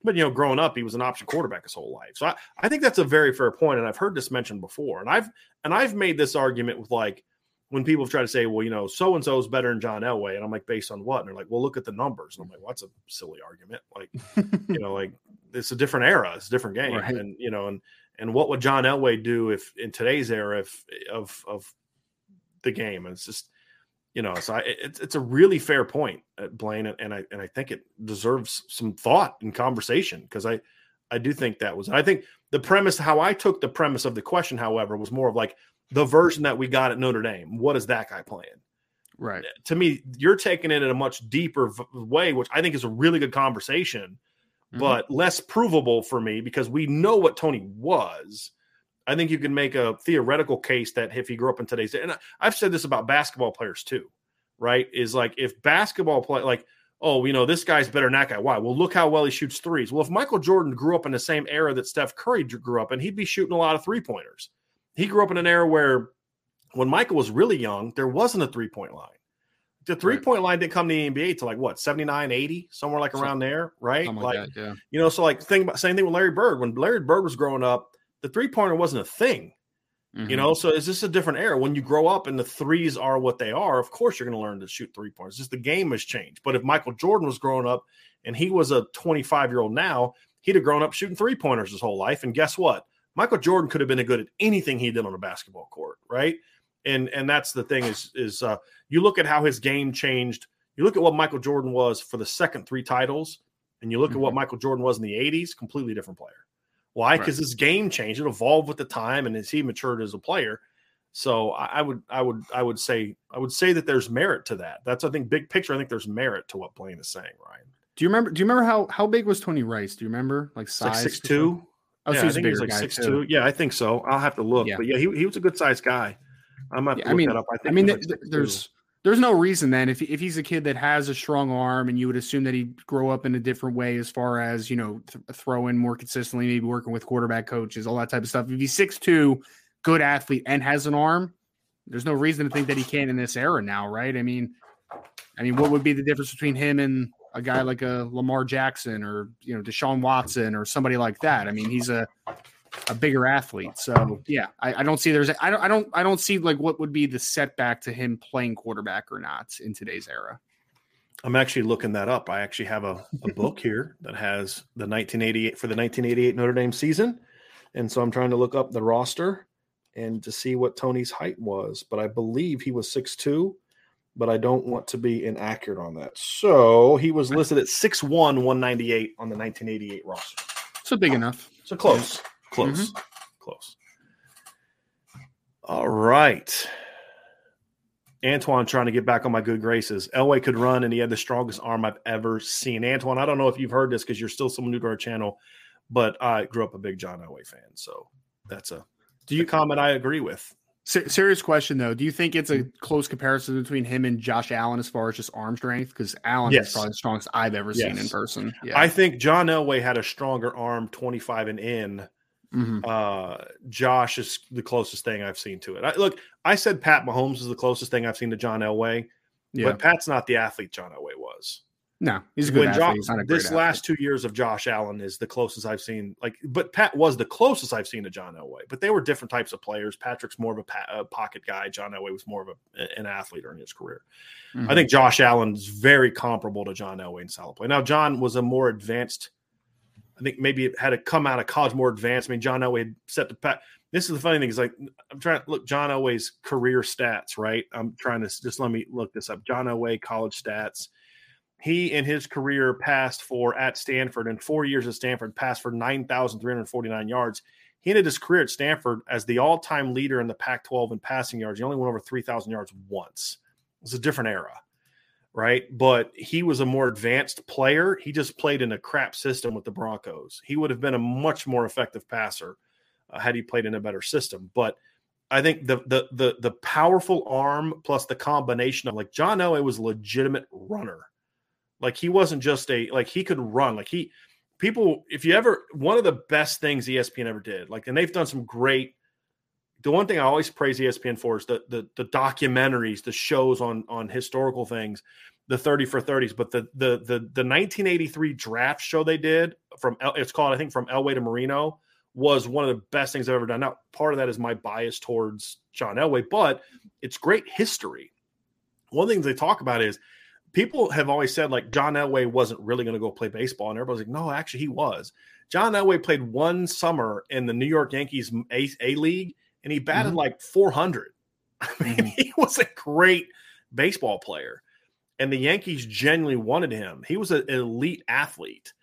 But you know, growing up, he was an option quarterback his whole life. So I, I think that's a very fair point, and I've heard this mentioned before. And I've and I've made this argument with like when people try to say, well, you know, so and so is better than John Elway, and I'm like, based on what? And they're like, well, look at the numbers. And I'm like, well, that's a silly argument. Like, you know, like it's a different era, it's a different game, right. and you know, and and what would John Elway do if in today's era if, of of the game? And it's just you know, so I, it's it's a really fair point, uh, Blaine, and I and I think it deserves some thought and conversation because I I do think that was I think the premise how I took the premise of the question, however, was more of like the version that we got at Notre Dame. What is that guy playing? Right. To me, you're taking it in a much deeper v- way, which I think is a really good conversation, mm-hmm. but less provable for me because we know what Tony was I think you can make a theoretical case that if he grew up in today's day, and I've said this about basketball players too, right? Is like if basketball play like, oh, you know, this guy's better than that guy. Why? Well, look how well he shoots threes. Well, if Michael Jordan grew up in the same era that Steph Curry grew up in, he'd be shooting a lot of three pointers. He grew up in an era where when Michael was really young, there wasn't a three point line. The three point right. line didn't come to the NBA to like what 79, 80, somewhere like around there, right? Like, like that, yeah. you know, so like think about same thing with Larry Bird. When Larry Bird was growing up, the three pointer wasn't a thing. Mm-hmm. You know, so is this a different era? When you grow up and the threes are what they are, of course you're going to learn to shoot three pointers. Just the game has changed. But if Michael Jordan was growing up and he was a 25 year old now, he'd have grown up shooting three pointers his whole life. And guess what? Michael Jordan could have been a good at anything he did on a basketball court, right? And and that's the thing is is uh, you look at how his game changed. You look at what Michael Jordan was for the second three titles, and you look mm-hmm. at what mm-hmm. Michael Jordan was in the 80s, completely different player. Why? Because right. his game changed. It evolved with the time, and as he matured as a player. So I would, I would, I would say, I would say that there's merit to that. That's, I think, big picture. I think there's merit to what Blaine is saying, Ryan. Do you remember? Do you remember how how big was Tony Rice? Do you remember like size? Like six two. Oh, yeah, so I think he was like six too. two. Yeah, I think so. I'll have to look, yeah. but yeah, he, he was a good sized guy. I'm yeah, I mean, I, I mean, like there's there's no reason then if if he's a kid that has a strong arm and you would assume that he'd grow up in a different way as far as you know th- throwing more consistently, maybe working with quarterback coaches, all that type of stuff. If he's six two, good athlete and has an arm, there's no reason to think that he can't in this era now, right? I mean, I mean, what would be the difference between him and a guy like a Lamar Jackson or you know Deshaun Watson or somebody like that? I mean, he's a a bigger athlete. So yeah, I, I don't see there's I don't I don't I don't see like what would be the setback to him playing quarterback or not in today's era. I'm actually looking that up. I actually have a, a book here that has the 1988 for the 1988 Notre Dame season. And so I'm trying to look up the roster and to see what Tony's height was. But I believe he was 6'2, but I don't want to be inaccurate on that. So he was listed at 6'1, 198 on the 1988 roster. So big enough. So close, close, mm-hmm. close. All right. Antoine trying to get back on my good graces. Elway could run, and he had the strongest arm I've ever seen. Antoine, I don't know if you've heard this because you're still someone new to our channel, but I grew up a big John Elway fan, so that's a do you comment I agree with. serious question though, do you think it's a close comparison between him and Josh Allen as far as just arm strength? Because Allen yes. is probably the strongest I've ever yes. seen in person. Yeah. I think John Elway had a stronger arm, twenty five and in Mm-hmm. Uh, Josh is the closest thing I've seen to it. I, look, I said Pat Mahomes is the closest thing I've seen to John Elway, yeah. but Pat's not the athlete John Elway was. No, he's a good when athlete. Josh, this athlete. last two years of Josh Allen is the closest I've seen. Like, but Pat was the closest I've seen to John Elway. But they were different types of players. Patrick's more of a, pa- a pocket guy. John Elway was more of a, an athlete during his career. Mm-hmm. I think Josh Allen's very comparable to John Elway in style play. Now, John was a more advanced I think maybe it had to come out of college more advanced. I mean, John Elway had set the pat. This is the funny thing is like I'm trying to look John Elway's career stats, right? I'm trying to just let me look this up. John Elway college stats. He in his career passed for at Stanford in four years at Stanford passed for 9,349 yards. He ended his career at Stanford as the all-time leader in the Pac-12 in passing yards. He only went over 3,000 yards once. It was a different era right? But he was a more advanced player. He just played in a crap system with the Broncos. He would have been a much more effective passer uh, had he played in a better system. But I think the the the the powerful arm plus the combination of like John Elway was a legitimate runner. Like he wasn't just a like he could run. Like he people if you ever one of the best things ESPN ever did. Like and they've done some great the one thing I always praise ESPN for is the, the the documentaries, the shows on on historical things, the 30 for 30s. But the the the the 1983 draft show they did from it's called I think from Elway to Marino was one of the best things I've ever done. Now part of that is my bias towards John Elway, but it's great history. One of the things they talk about is people have always said like John Elway wasn't really going to go play baseball, and everybody's like, no, actually he was. John Elway played one summer in the New York Yankees A, a League and he batted mm-hmm. like 400. I mean, mm-hmm. he was a great baseball player, and the Yankees genuinely wanted him. He was an elite athlete,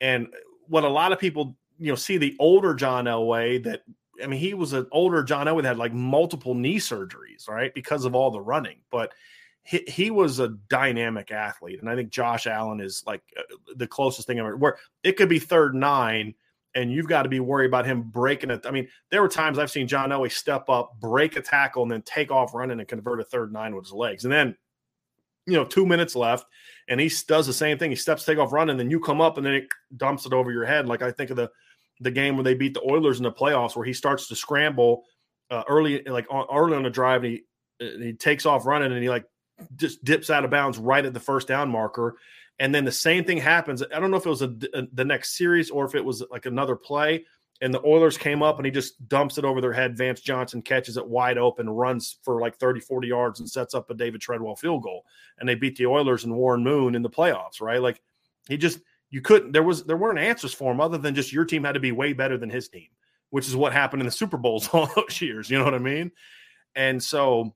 and what a lot of people you know see the older John Elway that I mean he was an older John Elway that had like multiple knee surgeries, right, because of all the running, but. He, he was a dynamic athlete, and I think Josh Allen is like uh, the closest thing ever. Where it could be third nine, and you've got to be worried about him breaking it. I mean, there were times I've seen John Elway step up, break a tackle, and then take off running and convert a third nine with his legs. And then, you know, two minutes left, and he does the same thing. He steps, take off running, and then you come up, and then it dumps it over your head. Like I think of the the game when they beat the Oilers in the playoffs, where he starts to scramble uh, early, like early on the drive, and he and he takes off running, and he like just dips out of bounds right at the first down marker and then the same thing happens. I don't know if it was a, a, the next series or if it was like another play. And the Oilers came up and he just dumps it over their head. Vance Johnson catches it wide open, runs for like 30, 40 yards and sets up a David Treadwell field goal. And they beat the Oilers and Warren Moon in the playoffs, right? Like he just, you couldn't, there was, there weren't answers for him other than just your team had to be way better than his team, which is what happened in the Super Bowls all those years. You know what I mean? And so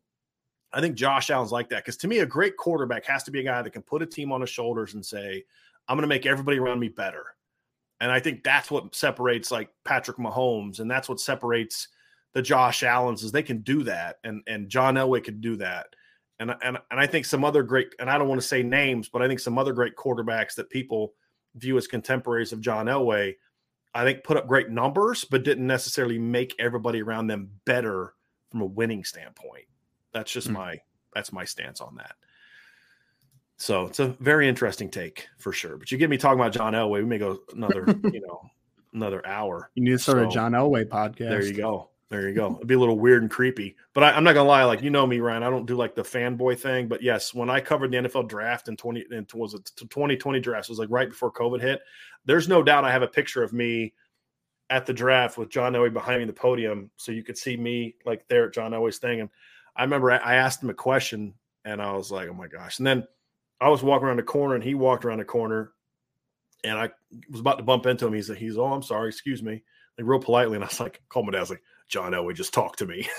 I think Josh Allen's like that because to me, a great quarterback has to be a guy that can put a team on his shoulders and say, I'm going to make everybody around me better. And I think that's what separates like Patrick Mahomes and that's what separates the Josh Allens is they can do that. And and John Elway could do that. And, and, and I think some other great, and I don't want to say names, but I think some other great quarterbacks that people view as contemporaries of John Elway, I think put up great numbers, but didn't necessarily make everybody around them better from a winning standpoint. That's just mm my that's my stance on that. So it's a very interesting take for sure. But you get me talking about John Elway, we may go another, you know, another hour. You need to start so, a John Elway podcast. There you go. There you go. It'd be a little weird and creepy. But I, am not gonna lie, like you know me, Ryan. I don't do like the fanboy thing. But yes, when I covered the NFL draft in 20 and was it 2020 draft, it was like right before COVID hit. There's no doubt I have a picture of me at the draft with John Elway behind me in the podium, so you could see me like there at John Elway's thing. And I remember I asked him a question, and I was like, "Oh my gosh!" And then I was walking around the corner, and he walked around the corner, and I was about to bump into him. He's like, "He's oh, I'm sorry, excuse me," like real politely, and I was like, "Call my dad." I was like, "John Elway just talked to me."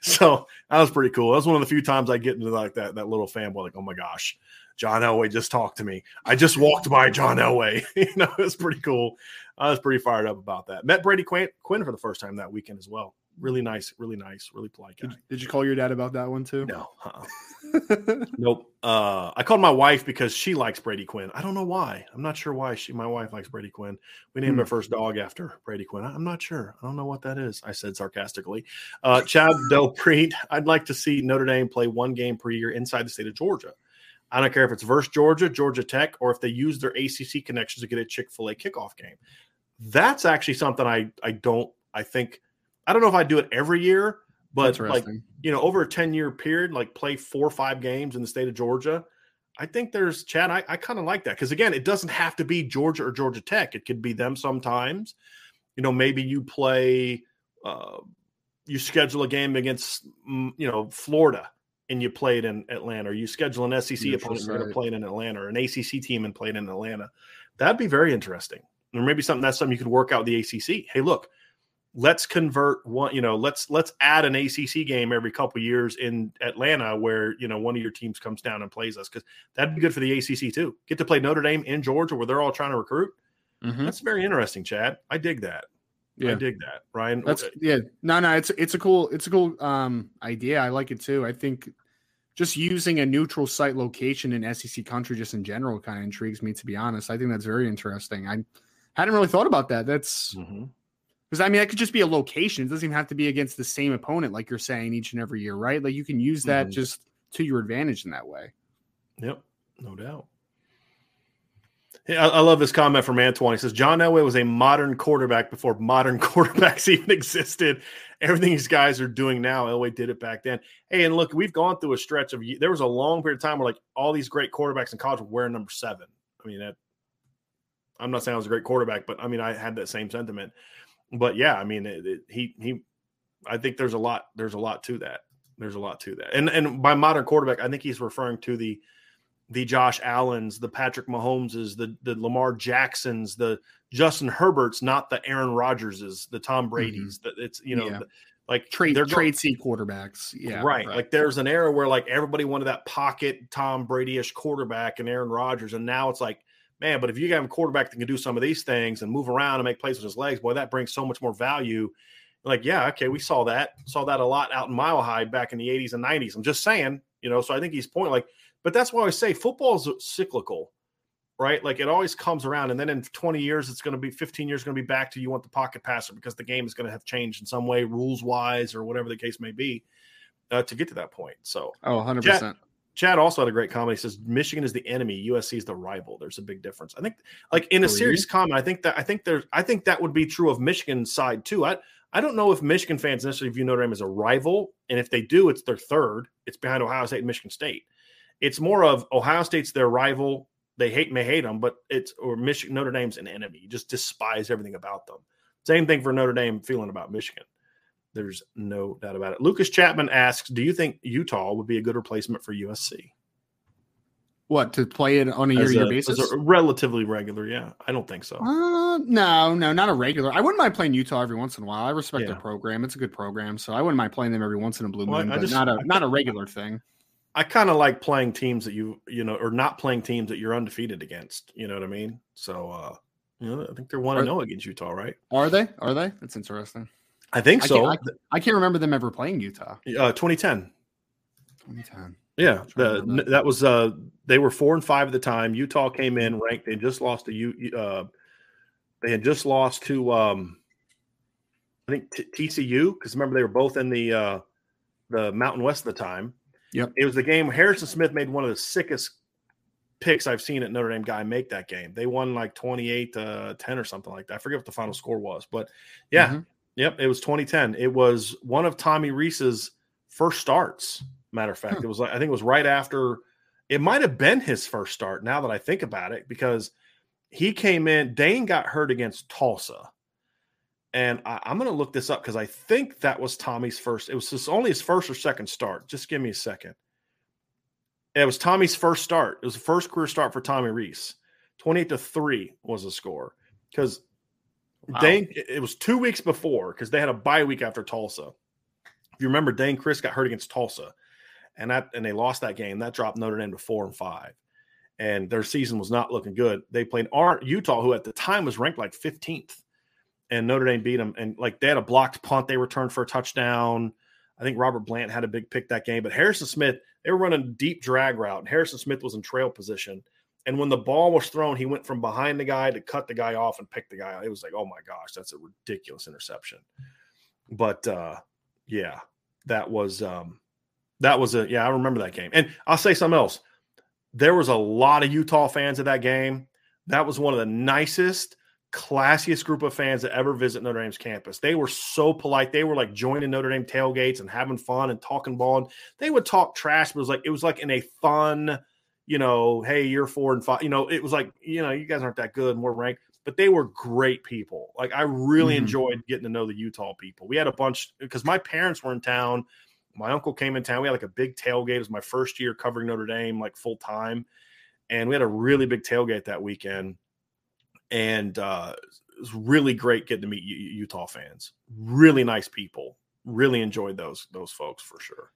so that was pretty cool. That was one of the few times I get into like that that little fanboy, like, "Oh my gosh." John Elway just talked to me. I just walked by John Elway. you know, it was pretty cool. I was pretty fired up about that. Met Brady Quinn, Quinn for the first time that weekend as well. Really nice, really nice, really polite guy. Did, did you call your dad about that one too? No. Uh-uh. nope. Uh, I called my wife because she likes Brady Quinn. I don't know why. I'm not sure why she my wife likes Brady Quinn. We named hmm. our first dog after Brady Quinn. I'm not sure. I don't know what that is. I said sarcastically. Uh, Chad Delpreet, I'd like to see Notre Dame play one game per year inside the state of Georgia. I don't care if it's versus Georgia, Georgia Tech, or if they use their ACC connections to get a Chick fil A kickoff game. That's actually something I, I don't, I think, I don't know if I do it every year, but like, you know, over a 10 year period, like play four or five games in the state of Georgia. I think there's, Chad, I, I kind of like that. Because again, it doesn't have to be Georgia or Georgia Tech. It could be them sometimes. You know, maybe you play, uh, you schedule a game against, mm, you know, Florida and you played in Atlanta, or you schedule an SEC Neutral opponent and you're going to play in Atlanta, or an ACC team and played in Atlanta. That'd be very interesting. Or maybe something that's something you could work out the ACC. Hey, look, let's convert one. You know, let's let's add an ACC game every couple years in Atlanta, where you know one of your teams comes down and plays us, because that'd be good for the ACC too. Get to play Notre Dame in Georgia, where they're all trying to recruit. Mm-hmm. That's very interesting, Chad. I dig that. Yeah. I dig that, Ryan. That's yeah. No, no, it's it's a cool it's a cool um idea. I like it too. I think just using a neutral site location in SEC country just in general kind of intrigues me to be honest. I think that's very interesting. I hadn't really thought about that. That's because. I mean that could just be a location. It doesn't even have to be against the same opponent like you're saying each and every year, right? Like you can use that mm-hmm. just to your advantage in that way. Yep, no doubt. I, love this comment from Antoine. He says John Elway was a modern quarterback before modern quarterbacks even existed. Everything these guys are doing now, Elway did it back then. Hey, and look, we've gone through a stretch of there was a long period of time where like all these great quarterbacks in college were wearing number seven. I mean, that I'm not saying I was a great quarterback, but I mean I had that same sentiment. But yeah, I mean it, it, he he, I think there's a lot there's a lot to that. There's a lot to that. And and by modern quarterback, I think he's referring to the the Josh Allens, the Patrick Mahomeses, the the Lamar Jacksons, the Justin Herberts, not the Aaron Rodgerses, the Tom mm-hmm. Brady's. That mm-hmm. it's you know yeah. the, like trade they're trade C quarterbacks. Yeah, right. right. Like there's an era where like everybody wanted that pocket Tom Brady-ish quarterback and Aaron Rodgers, and now it's like, man, but if you have a quarterback that can do some of these things and move around and make plays with his legs, boy, that brings so much more value. Like, yeah, okay, we saw that, saw that a lot out in Mile High back in the 80s and 90s. I'm just saying, you know, so I think he's point like but that's why I say football is cyclical, right? Like it always comes around, and then in 20 years, it's going to be 15 years, going to be back to you want the pocket passer because the game is going to have changed in some way, rules wise, or whatever the case may be, uh, to get to that point. So, oh, 100 percent. Chad also had a great comment. He says Michigan is the enemy, USC is the rival. There's a big difference. I think, like in a serious comment, I think that I think there's I think that would be true of Michigan's side too. I I don't know if Michigan fans necessarily view Notre Dame as a rival, and if they do, it's their third. It's behind Ohio State and Michigan State. It's more of Ohio State's their rival. They hate may hate them, but it's or Michigan Notre Dame's an enemy. You just despise everything about them. Same thing for Notre Dame feeling about Michigan. There's no doubt about it. Lucas Chapman asks, "Do you think Utah would be a good replacement for USC?" What to play it on a year-to-year basis? relatively regular, yeah. I don't think so. Uh, no, no, not a regular. I wouldn't mind playing Utah every once in a while. I respect yeah. their program; it's a good program, so I wouldn't mind playing them every once in a blue moon, well, but just, not a not a regular thing. I kind of like playing teams that you you know, or not playing teams that you're undefeated against. You know what I mean? So, uh, you know, I think they're one to zero against Utah, right? Are they? Are they? That's interesting. I think so. I can't, I, can't remember them ever playing Utah. Uh, 2010. 2010. Yeah, the, that. that. was uh they were four and five at the time. Utah came in ranked. They just lost to you. Uh, they had just lost to um, I think t- TCU because remember they were both in the uh, the Mountain West at the time. Yep. It was the game Harrison Smith made one of the sickest picks I've seen at Notre Dame guy make that game. They won like 28 to 10 or something like that. I forget what the final score was, but yeah. Mm-hmm. Yep, it was 2010. It was one of Tommy Rees's first starts. Matter of fact, huh. it was like I think it was right after it might have been his first start now that I think about it because he came in. Dayne got hurt against Tulsa, and I, am going to look this up because I think that was Tommy's first. It was his, only his first or second start. Just give me a second. It was Tommy's first start. It was the first career start for Tommy Rees. 28 to 3 was the score. Because wow. Dayne, it was two weeks before because they had a bye week after Tulsa. If you remember, Dayne Crist got hurt against Tulsa, and that and they lost that game. That dropped Notre Dame to four and five, and their season was not looking good. They played Utah, who at the time was ranked like 15th, and Notre Dame beat them. And like they had a blocked punt, they returned for a touchdown. I think Robert Blant had a big pick that game, but Harrison Smith, they were running deep drag route, and Harrison Smith was in trail position. And when the ball was thrown, he went from behind the guy to cut the guy off and pick the guy. It was like, oh my gosh, that's a ridiculous interception. But uh, yeah, that was um, that was a yeah, I remember that game. And I'll say something else. There was a lot of Utah fans at that game. That was one of the nicest, classiest group of fans that ever visit Notre Dame's campus. They were so polite. They were like joining Notre Dame tailgates and having fun and talking ball. And they would talk trash, but it was like it was like in a fun, you know, hey, you're four and five. You know, it was like, you know, you guys aren't that good, and we're ranked. But they were great people. Like I really mm-hmm. enjoyed getting to know the Utah people. We had a bunch because my parents were in town. My uncle came in town. We had like a big tailgate. It was my first year covering Notre Dame, like full time. And we had a really big tailgate that weekend and uh, it was really great getting to meet Utah fans. Really nice people. Really enjoyed those those folks for sure.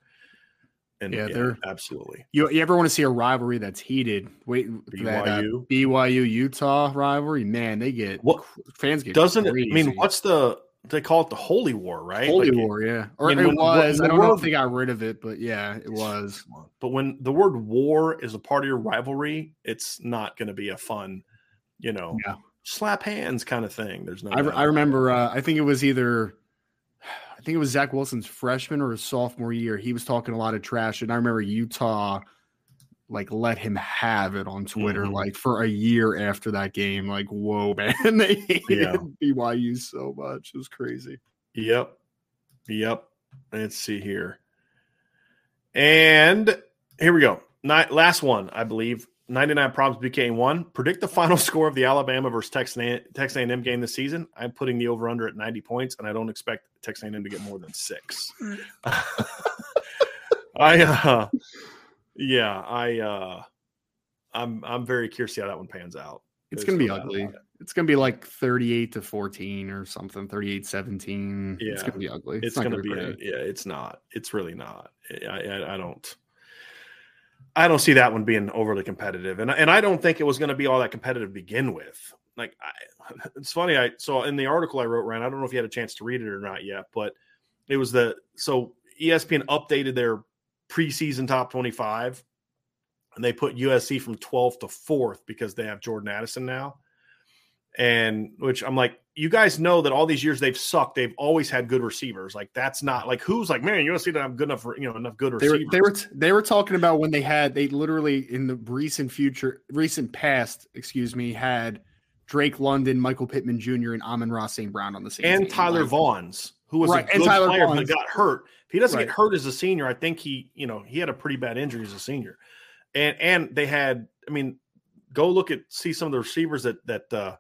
And yeah, yeah they're absolutely. You, you ever want to see a rivalry that's heated? Wait, BYU, that, uh, BYU Utah rivalry. Man, they get what fans get. Doesn't crazy. it? I mean, what's the they call it the Holy War, right? Holy like War, yeah. Or it was. I don't know if they got rid of it, but yeah, it was. But when the word war is a part of your rivalry, it's not going to be a fun you know, yeah. slap hands kind of thing. There's no. I, I remember. Uh, I think it was either. I think it was Zach Wilson's freshman or his sophomore year. He was talking a lot of trash, and I remember Utah like let him have it on Twitter mm-hmm. like for a year after that game. Like, whoa, man, they hated yeah. BYU so much. It was crazy. Yep. Yep. Let's see here. And here we go. Night, last one, I believe. 99 problems became one. Predict the final score of the Alabama versus Texas A&M game this season. I'm putting the over under at 90 points, and I don't expect Texas A&M to get more than six. I, uh, yeah, I, uh, I'm, I'm very curious to see how that one pans out. It's going to be ugly. It. It's going to be like 38 to 14 or something, 38 17. Yeah. It's going to be ugly. It's, it's going to be, a, yeah, it's not. It's really not. I, I, I don't. I don't see that one being overly competitive, and and I don't think it was going to be all that competitive to begin with. Like, I, it's funny. I saw in the article I wrote, Ryan. I don't know if you had a chance to read it or not yet, but it was the so ESPN updated their preseason top twenty-five, and they put USC from 12th to fourth because they have Jordan Addison now and which I'm like, you guys know that all these years they've sucked. They've always had good receivers. Like that's not like who's like, man, you don't see that I'm good enough for you know enough good receivers. They were they were, they were talking about when they had they literally in the recent future, recent past, excuse me, had Drake London, Michael Pittman Jr., and Amon-Ra St. Brown on the same and. Tyler Vaughns, who was right. a good player Vaughns. but got hurt. If he doesn't right. get hurt as a senior, I think he you know he had a pretty bad injury as a senior, and and they had I mean, go look at see some of the receivers that that. uh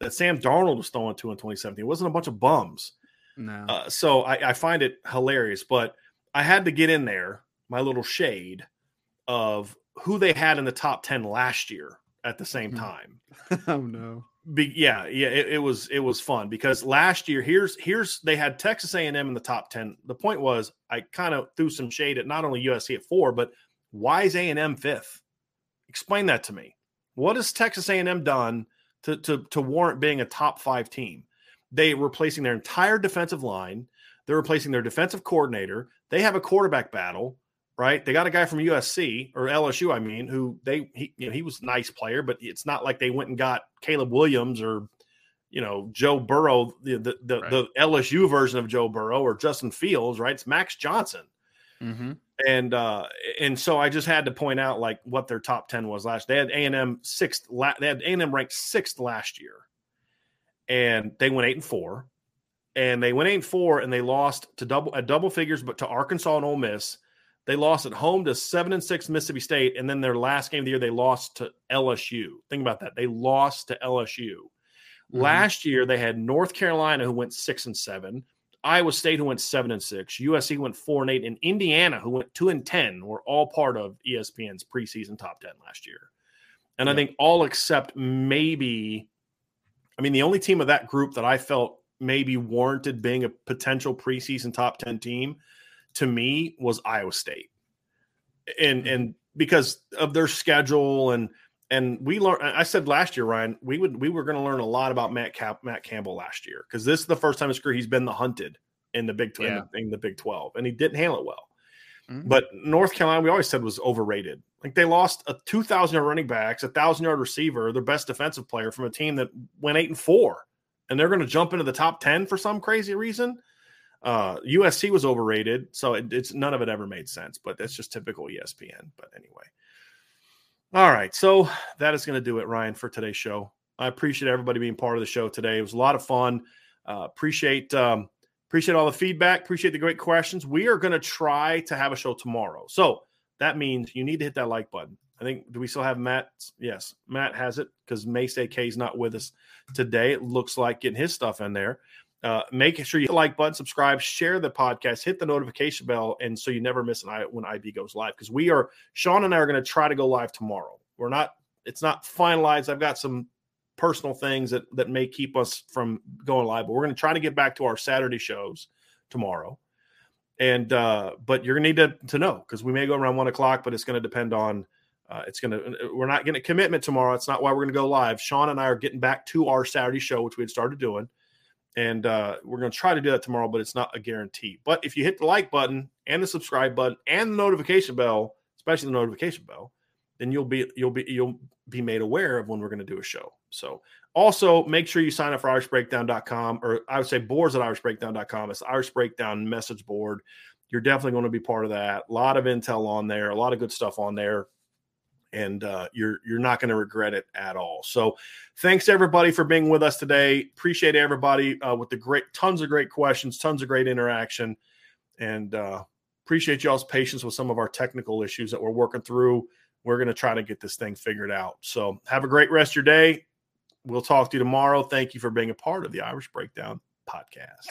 that Sam Darnold was throwing to in 2017. It wasn't a bunch of bums. No. Uh, so I, I, find it hilarious, but I had to get in there, my little shade of who they had in the top 10 last year at the same hmm. time. oh no. Be, yeah, yeah, it, it, was it was fun because last year here's here's they had Texas A&M in the top 10. The point was I kind of threw some shade at not only USC at 4, but why is A&M 5th? Explain that to me. What has Texas A&M done to, to, to warrant being a top five team. They replacing their entire defensive line. They're replacing their defensive coordinator. They have a quarterback battle, right? They got a guy from USC or LSU, I mean, who they he you know he was a nice player, but it's not like they went and got Caleb Williams or you know Joe Burrow, the the the, right. the LSU version of Joe Burrow or Justin Fields, right? It's Max Johnson. Mm-hmm. And uh, and so I just had to point out like what their top ten was last. They had A and M sixth. La- they had A and M ranked sixth last year, and they went eight and four, and they went eight and four, and they lost to double at double figures, but to Arkansas and Ole Miss. They lost at home to seven and six Mississippi State, and then their last game of the year they lost to LSU. Think about that. They lost to LSU. Mm-hmm. Last year they had North Carolina who went six and seven, Iowa State who went seven and six, USC went four and eight, and Indiana who went two and ten were all part of ESPN's preseason top ten last year. And yeah. I think all except maybe, I mean, the only team of that group that I felt maybe warranted being a potential preseason top 10 team to me was Iowa State. And mm-hmm. and because of their schedule and and we learned I said last year, Ryan, we would we were going to learn a lot about Matt Cap, Matt Campbell last year because this is the first time in his career he's been the hunted in the Big yeah. in, the, Big 12 and he didn't handle it well. Mm-hmm. But North Carolina, we always said was overrated. Like they lost a 2,000 yard running backs, a thousand yard receiver, their best defensive player from a team that went eight and four, and they're going to jump into the top 10 for some crazy reason. Uh, USC was overrated, so it, it's none of it ever made sense. But that's just typical ESPN. But anyway, all right. So that is going to do it, Ryan, for today's show. I appreciate everybody being part of the show today. It was a lot of fun. Uh, appreciate um, appreciate all the feedback. Appreciate the great questions. We are going to try to have a show tomorrow. So that means you need to hit that like button. I think do we still have Matt? Yes, Matt has it because Mace AK is not with us today. It looks like getting his stuff in there. Uh, make sure you like button, subscribe, share the podcast, hit the notification bell, and so you never miss an I when IB goes live. Because we are Sean and I are going to try to go live tomorrow. We're not. It's not finalized. I've got some personal things that that may keep us from going live, but we're going to try to get back to our Saturday shows tomorrow. And uh, but you're gonna need to to know because we may go around one o'clock, but it's going to depend on. Uh, it's going to. We're not getting a commitment tomorrow. It's not why we're going to go live. Sean and I are getting back to our Saturday show, which we had started doing and uh, we're going to try to do that tomorrow, but it's not a guarantee. But if you hit the like button and the subscribe button and the notification bell, especially the notification bell, then you'll be you'll be you'll be made aware of when we're going to do a show. So also make sure you sign up for irishbreakdown.com or I would say boards at irishbreakdown.com. It's Irish Breakdown message board. You're definitely going to be part of that. A lot of intel on there, a lot of good stuff on there and uh, you're you're not going to regret it at all. So, thanks everybody for being with us today. Appreciate everybody uh, with the great tons of great questions, tons of great interaction, and uh, appreciate y'all's patience with some of our technical issues that we're working through. We're going to try to get this thing figured out. So, have a great rest of your day. We'll talk to you tomorrow. Thank you for being a part of the Irish Breakdown podcast.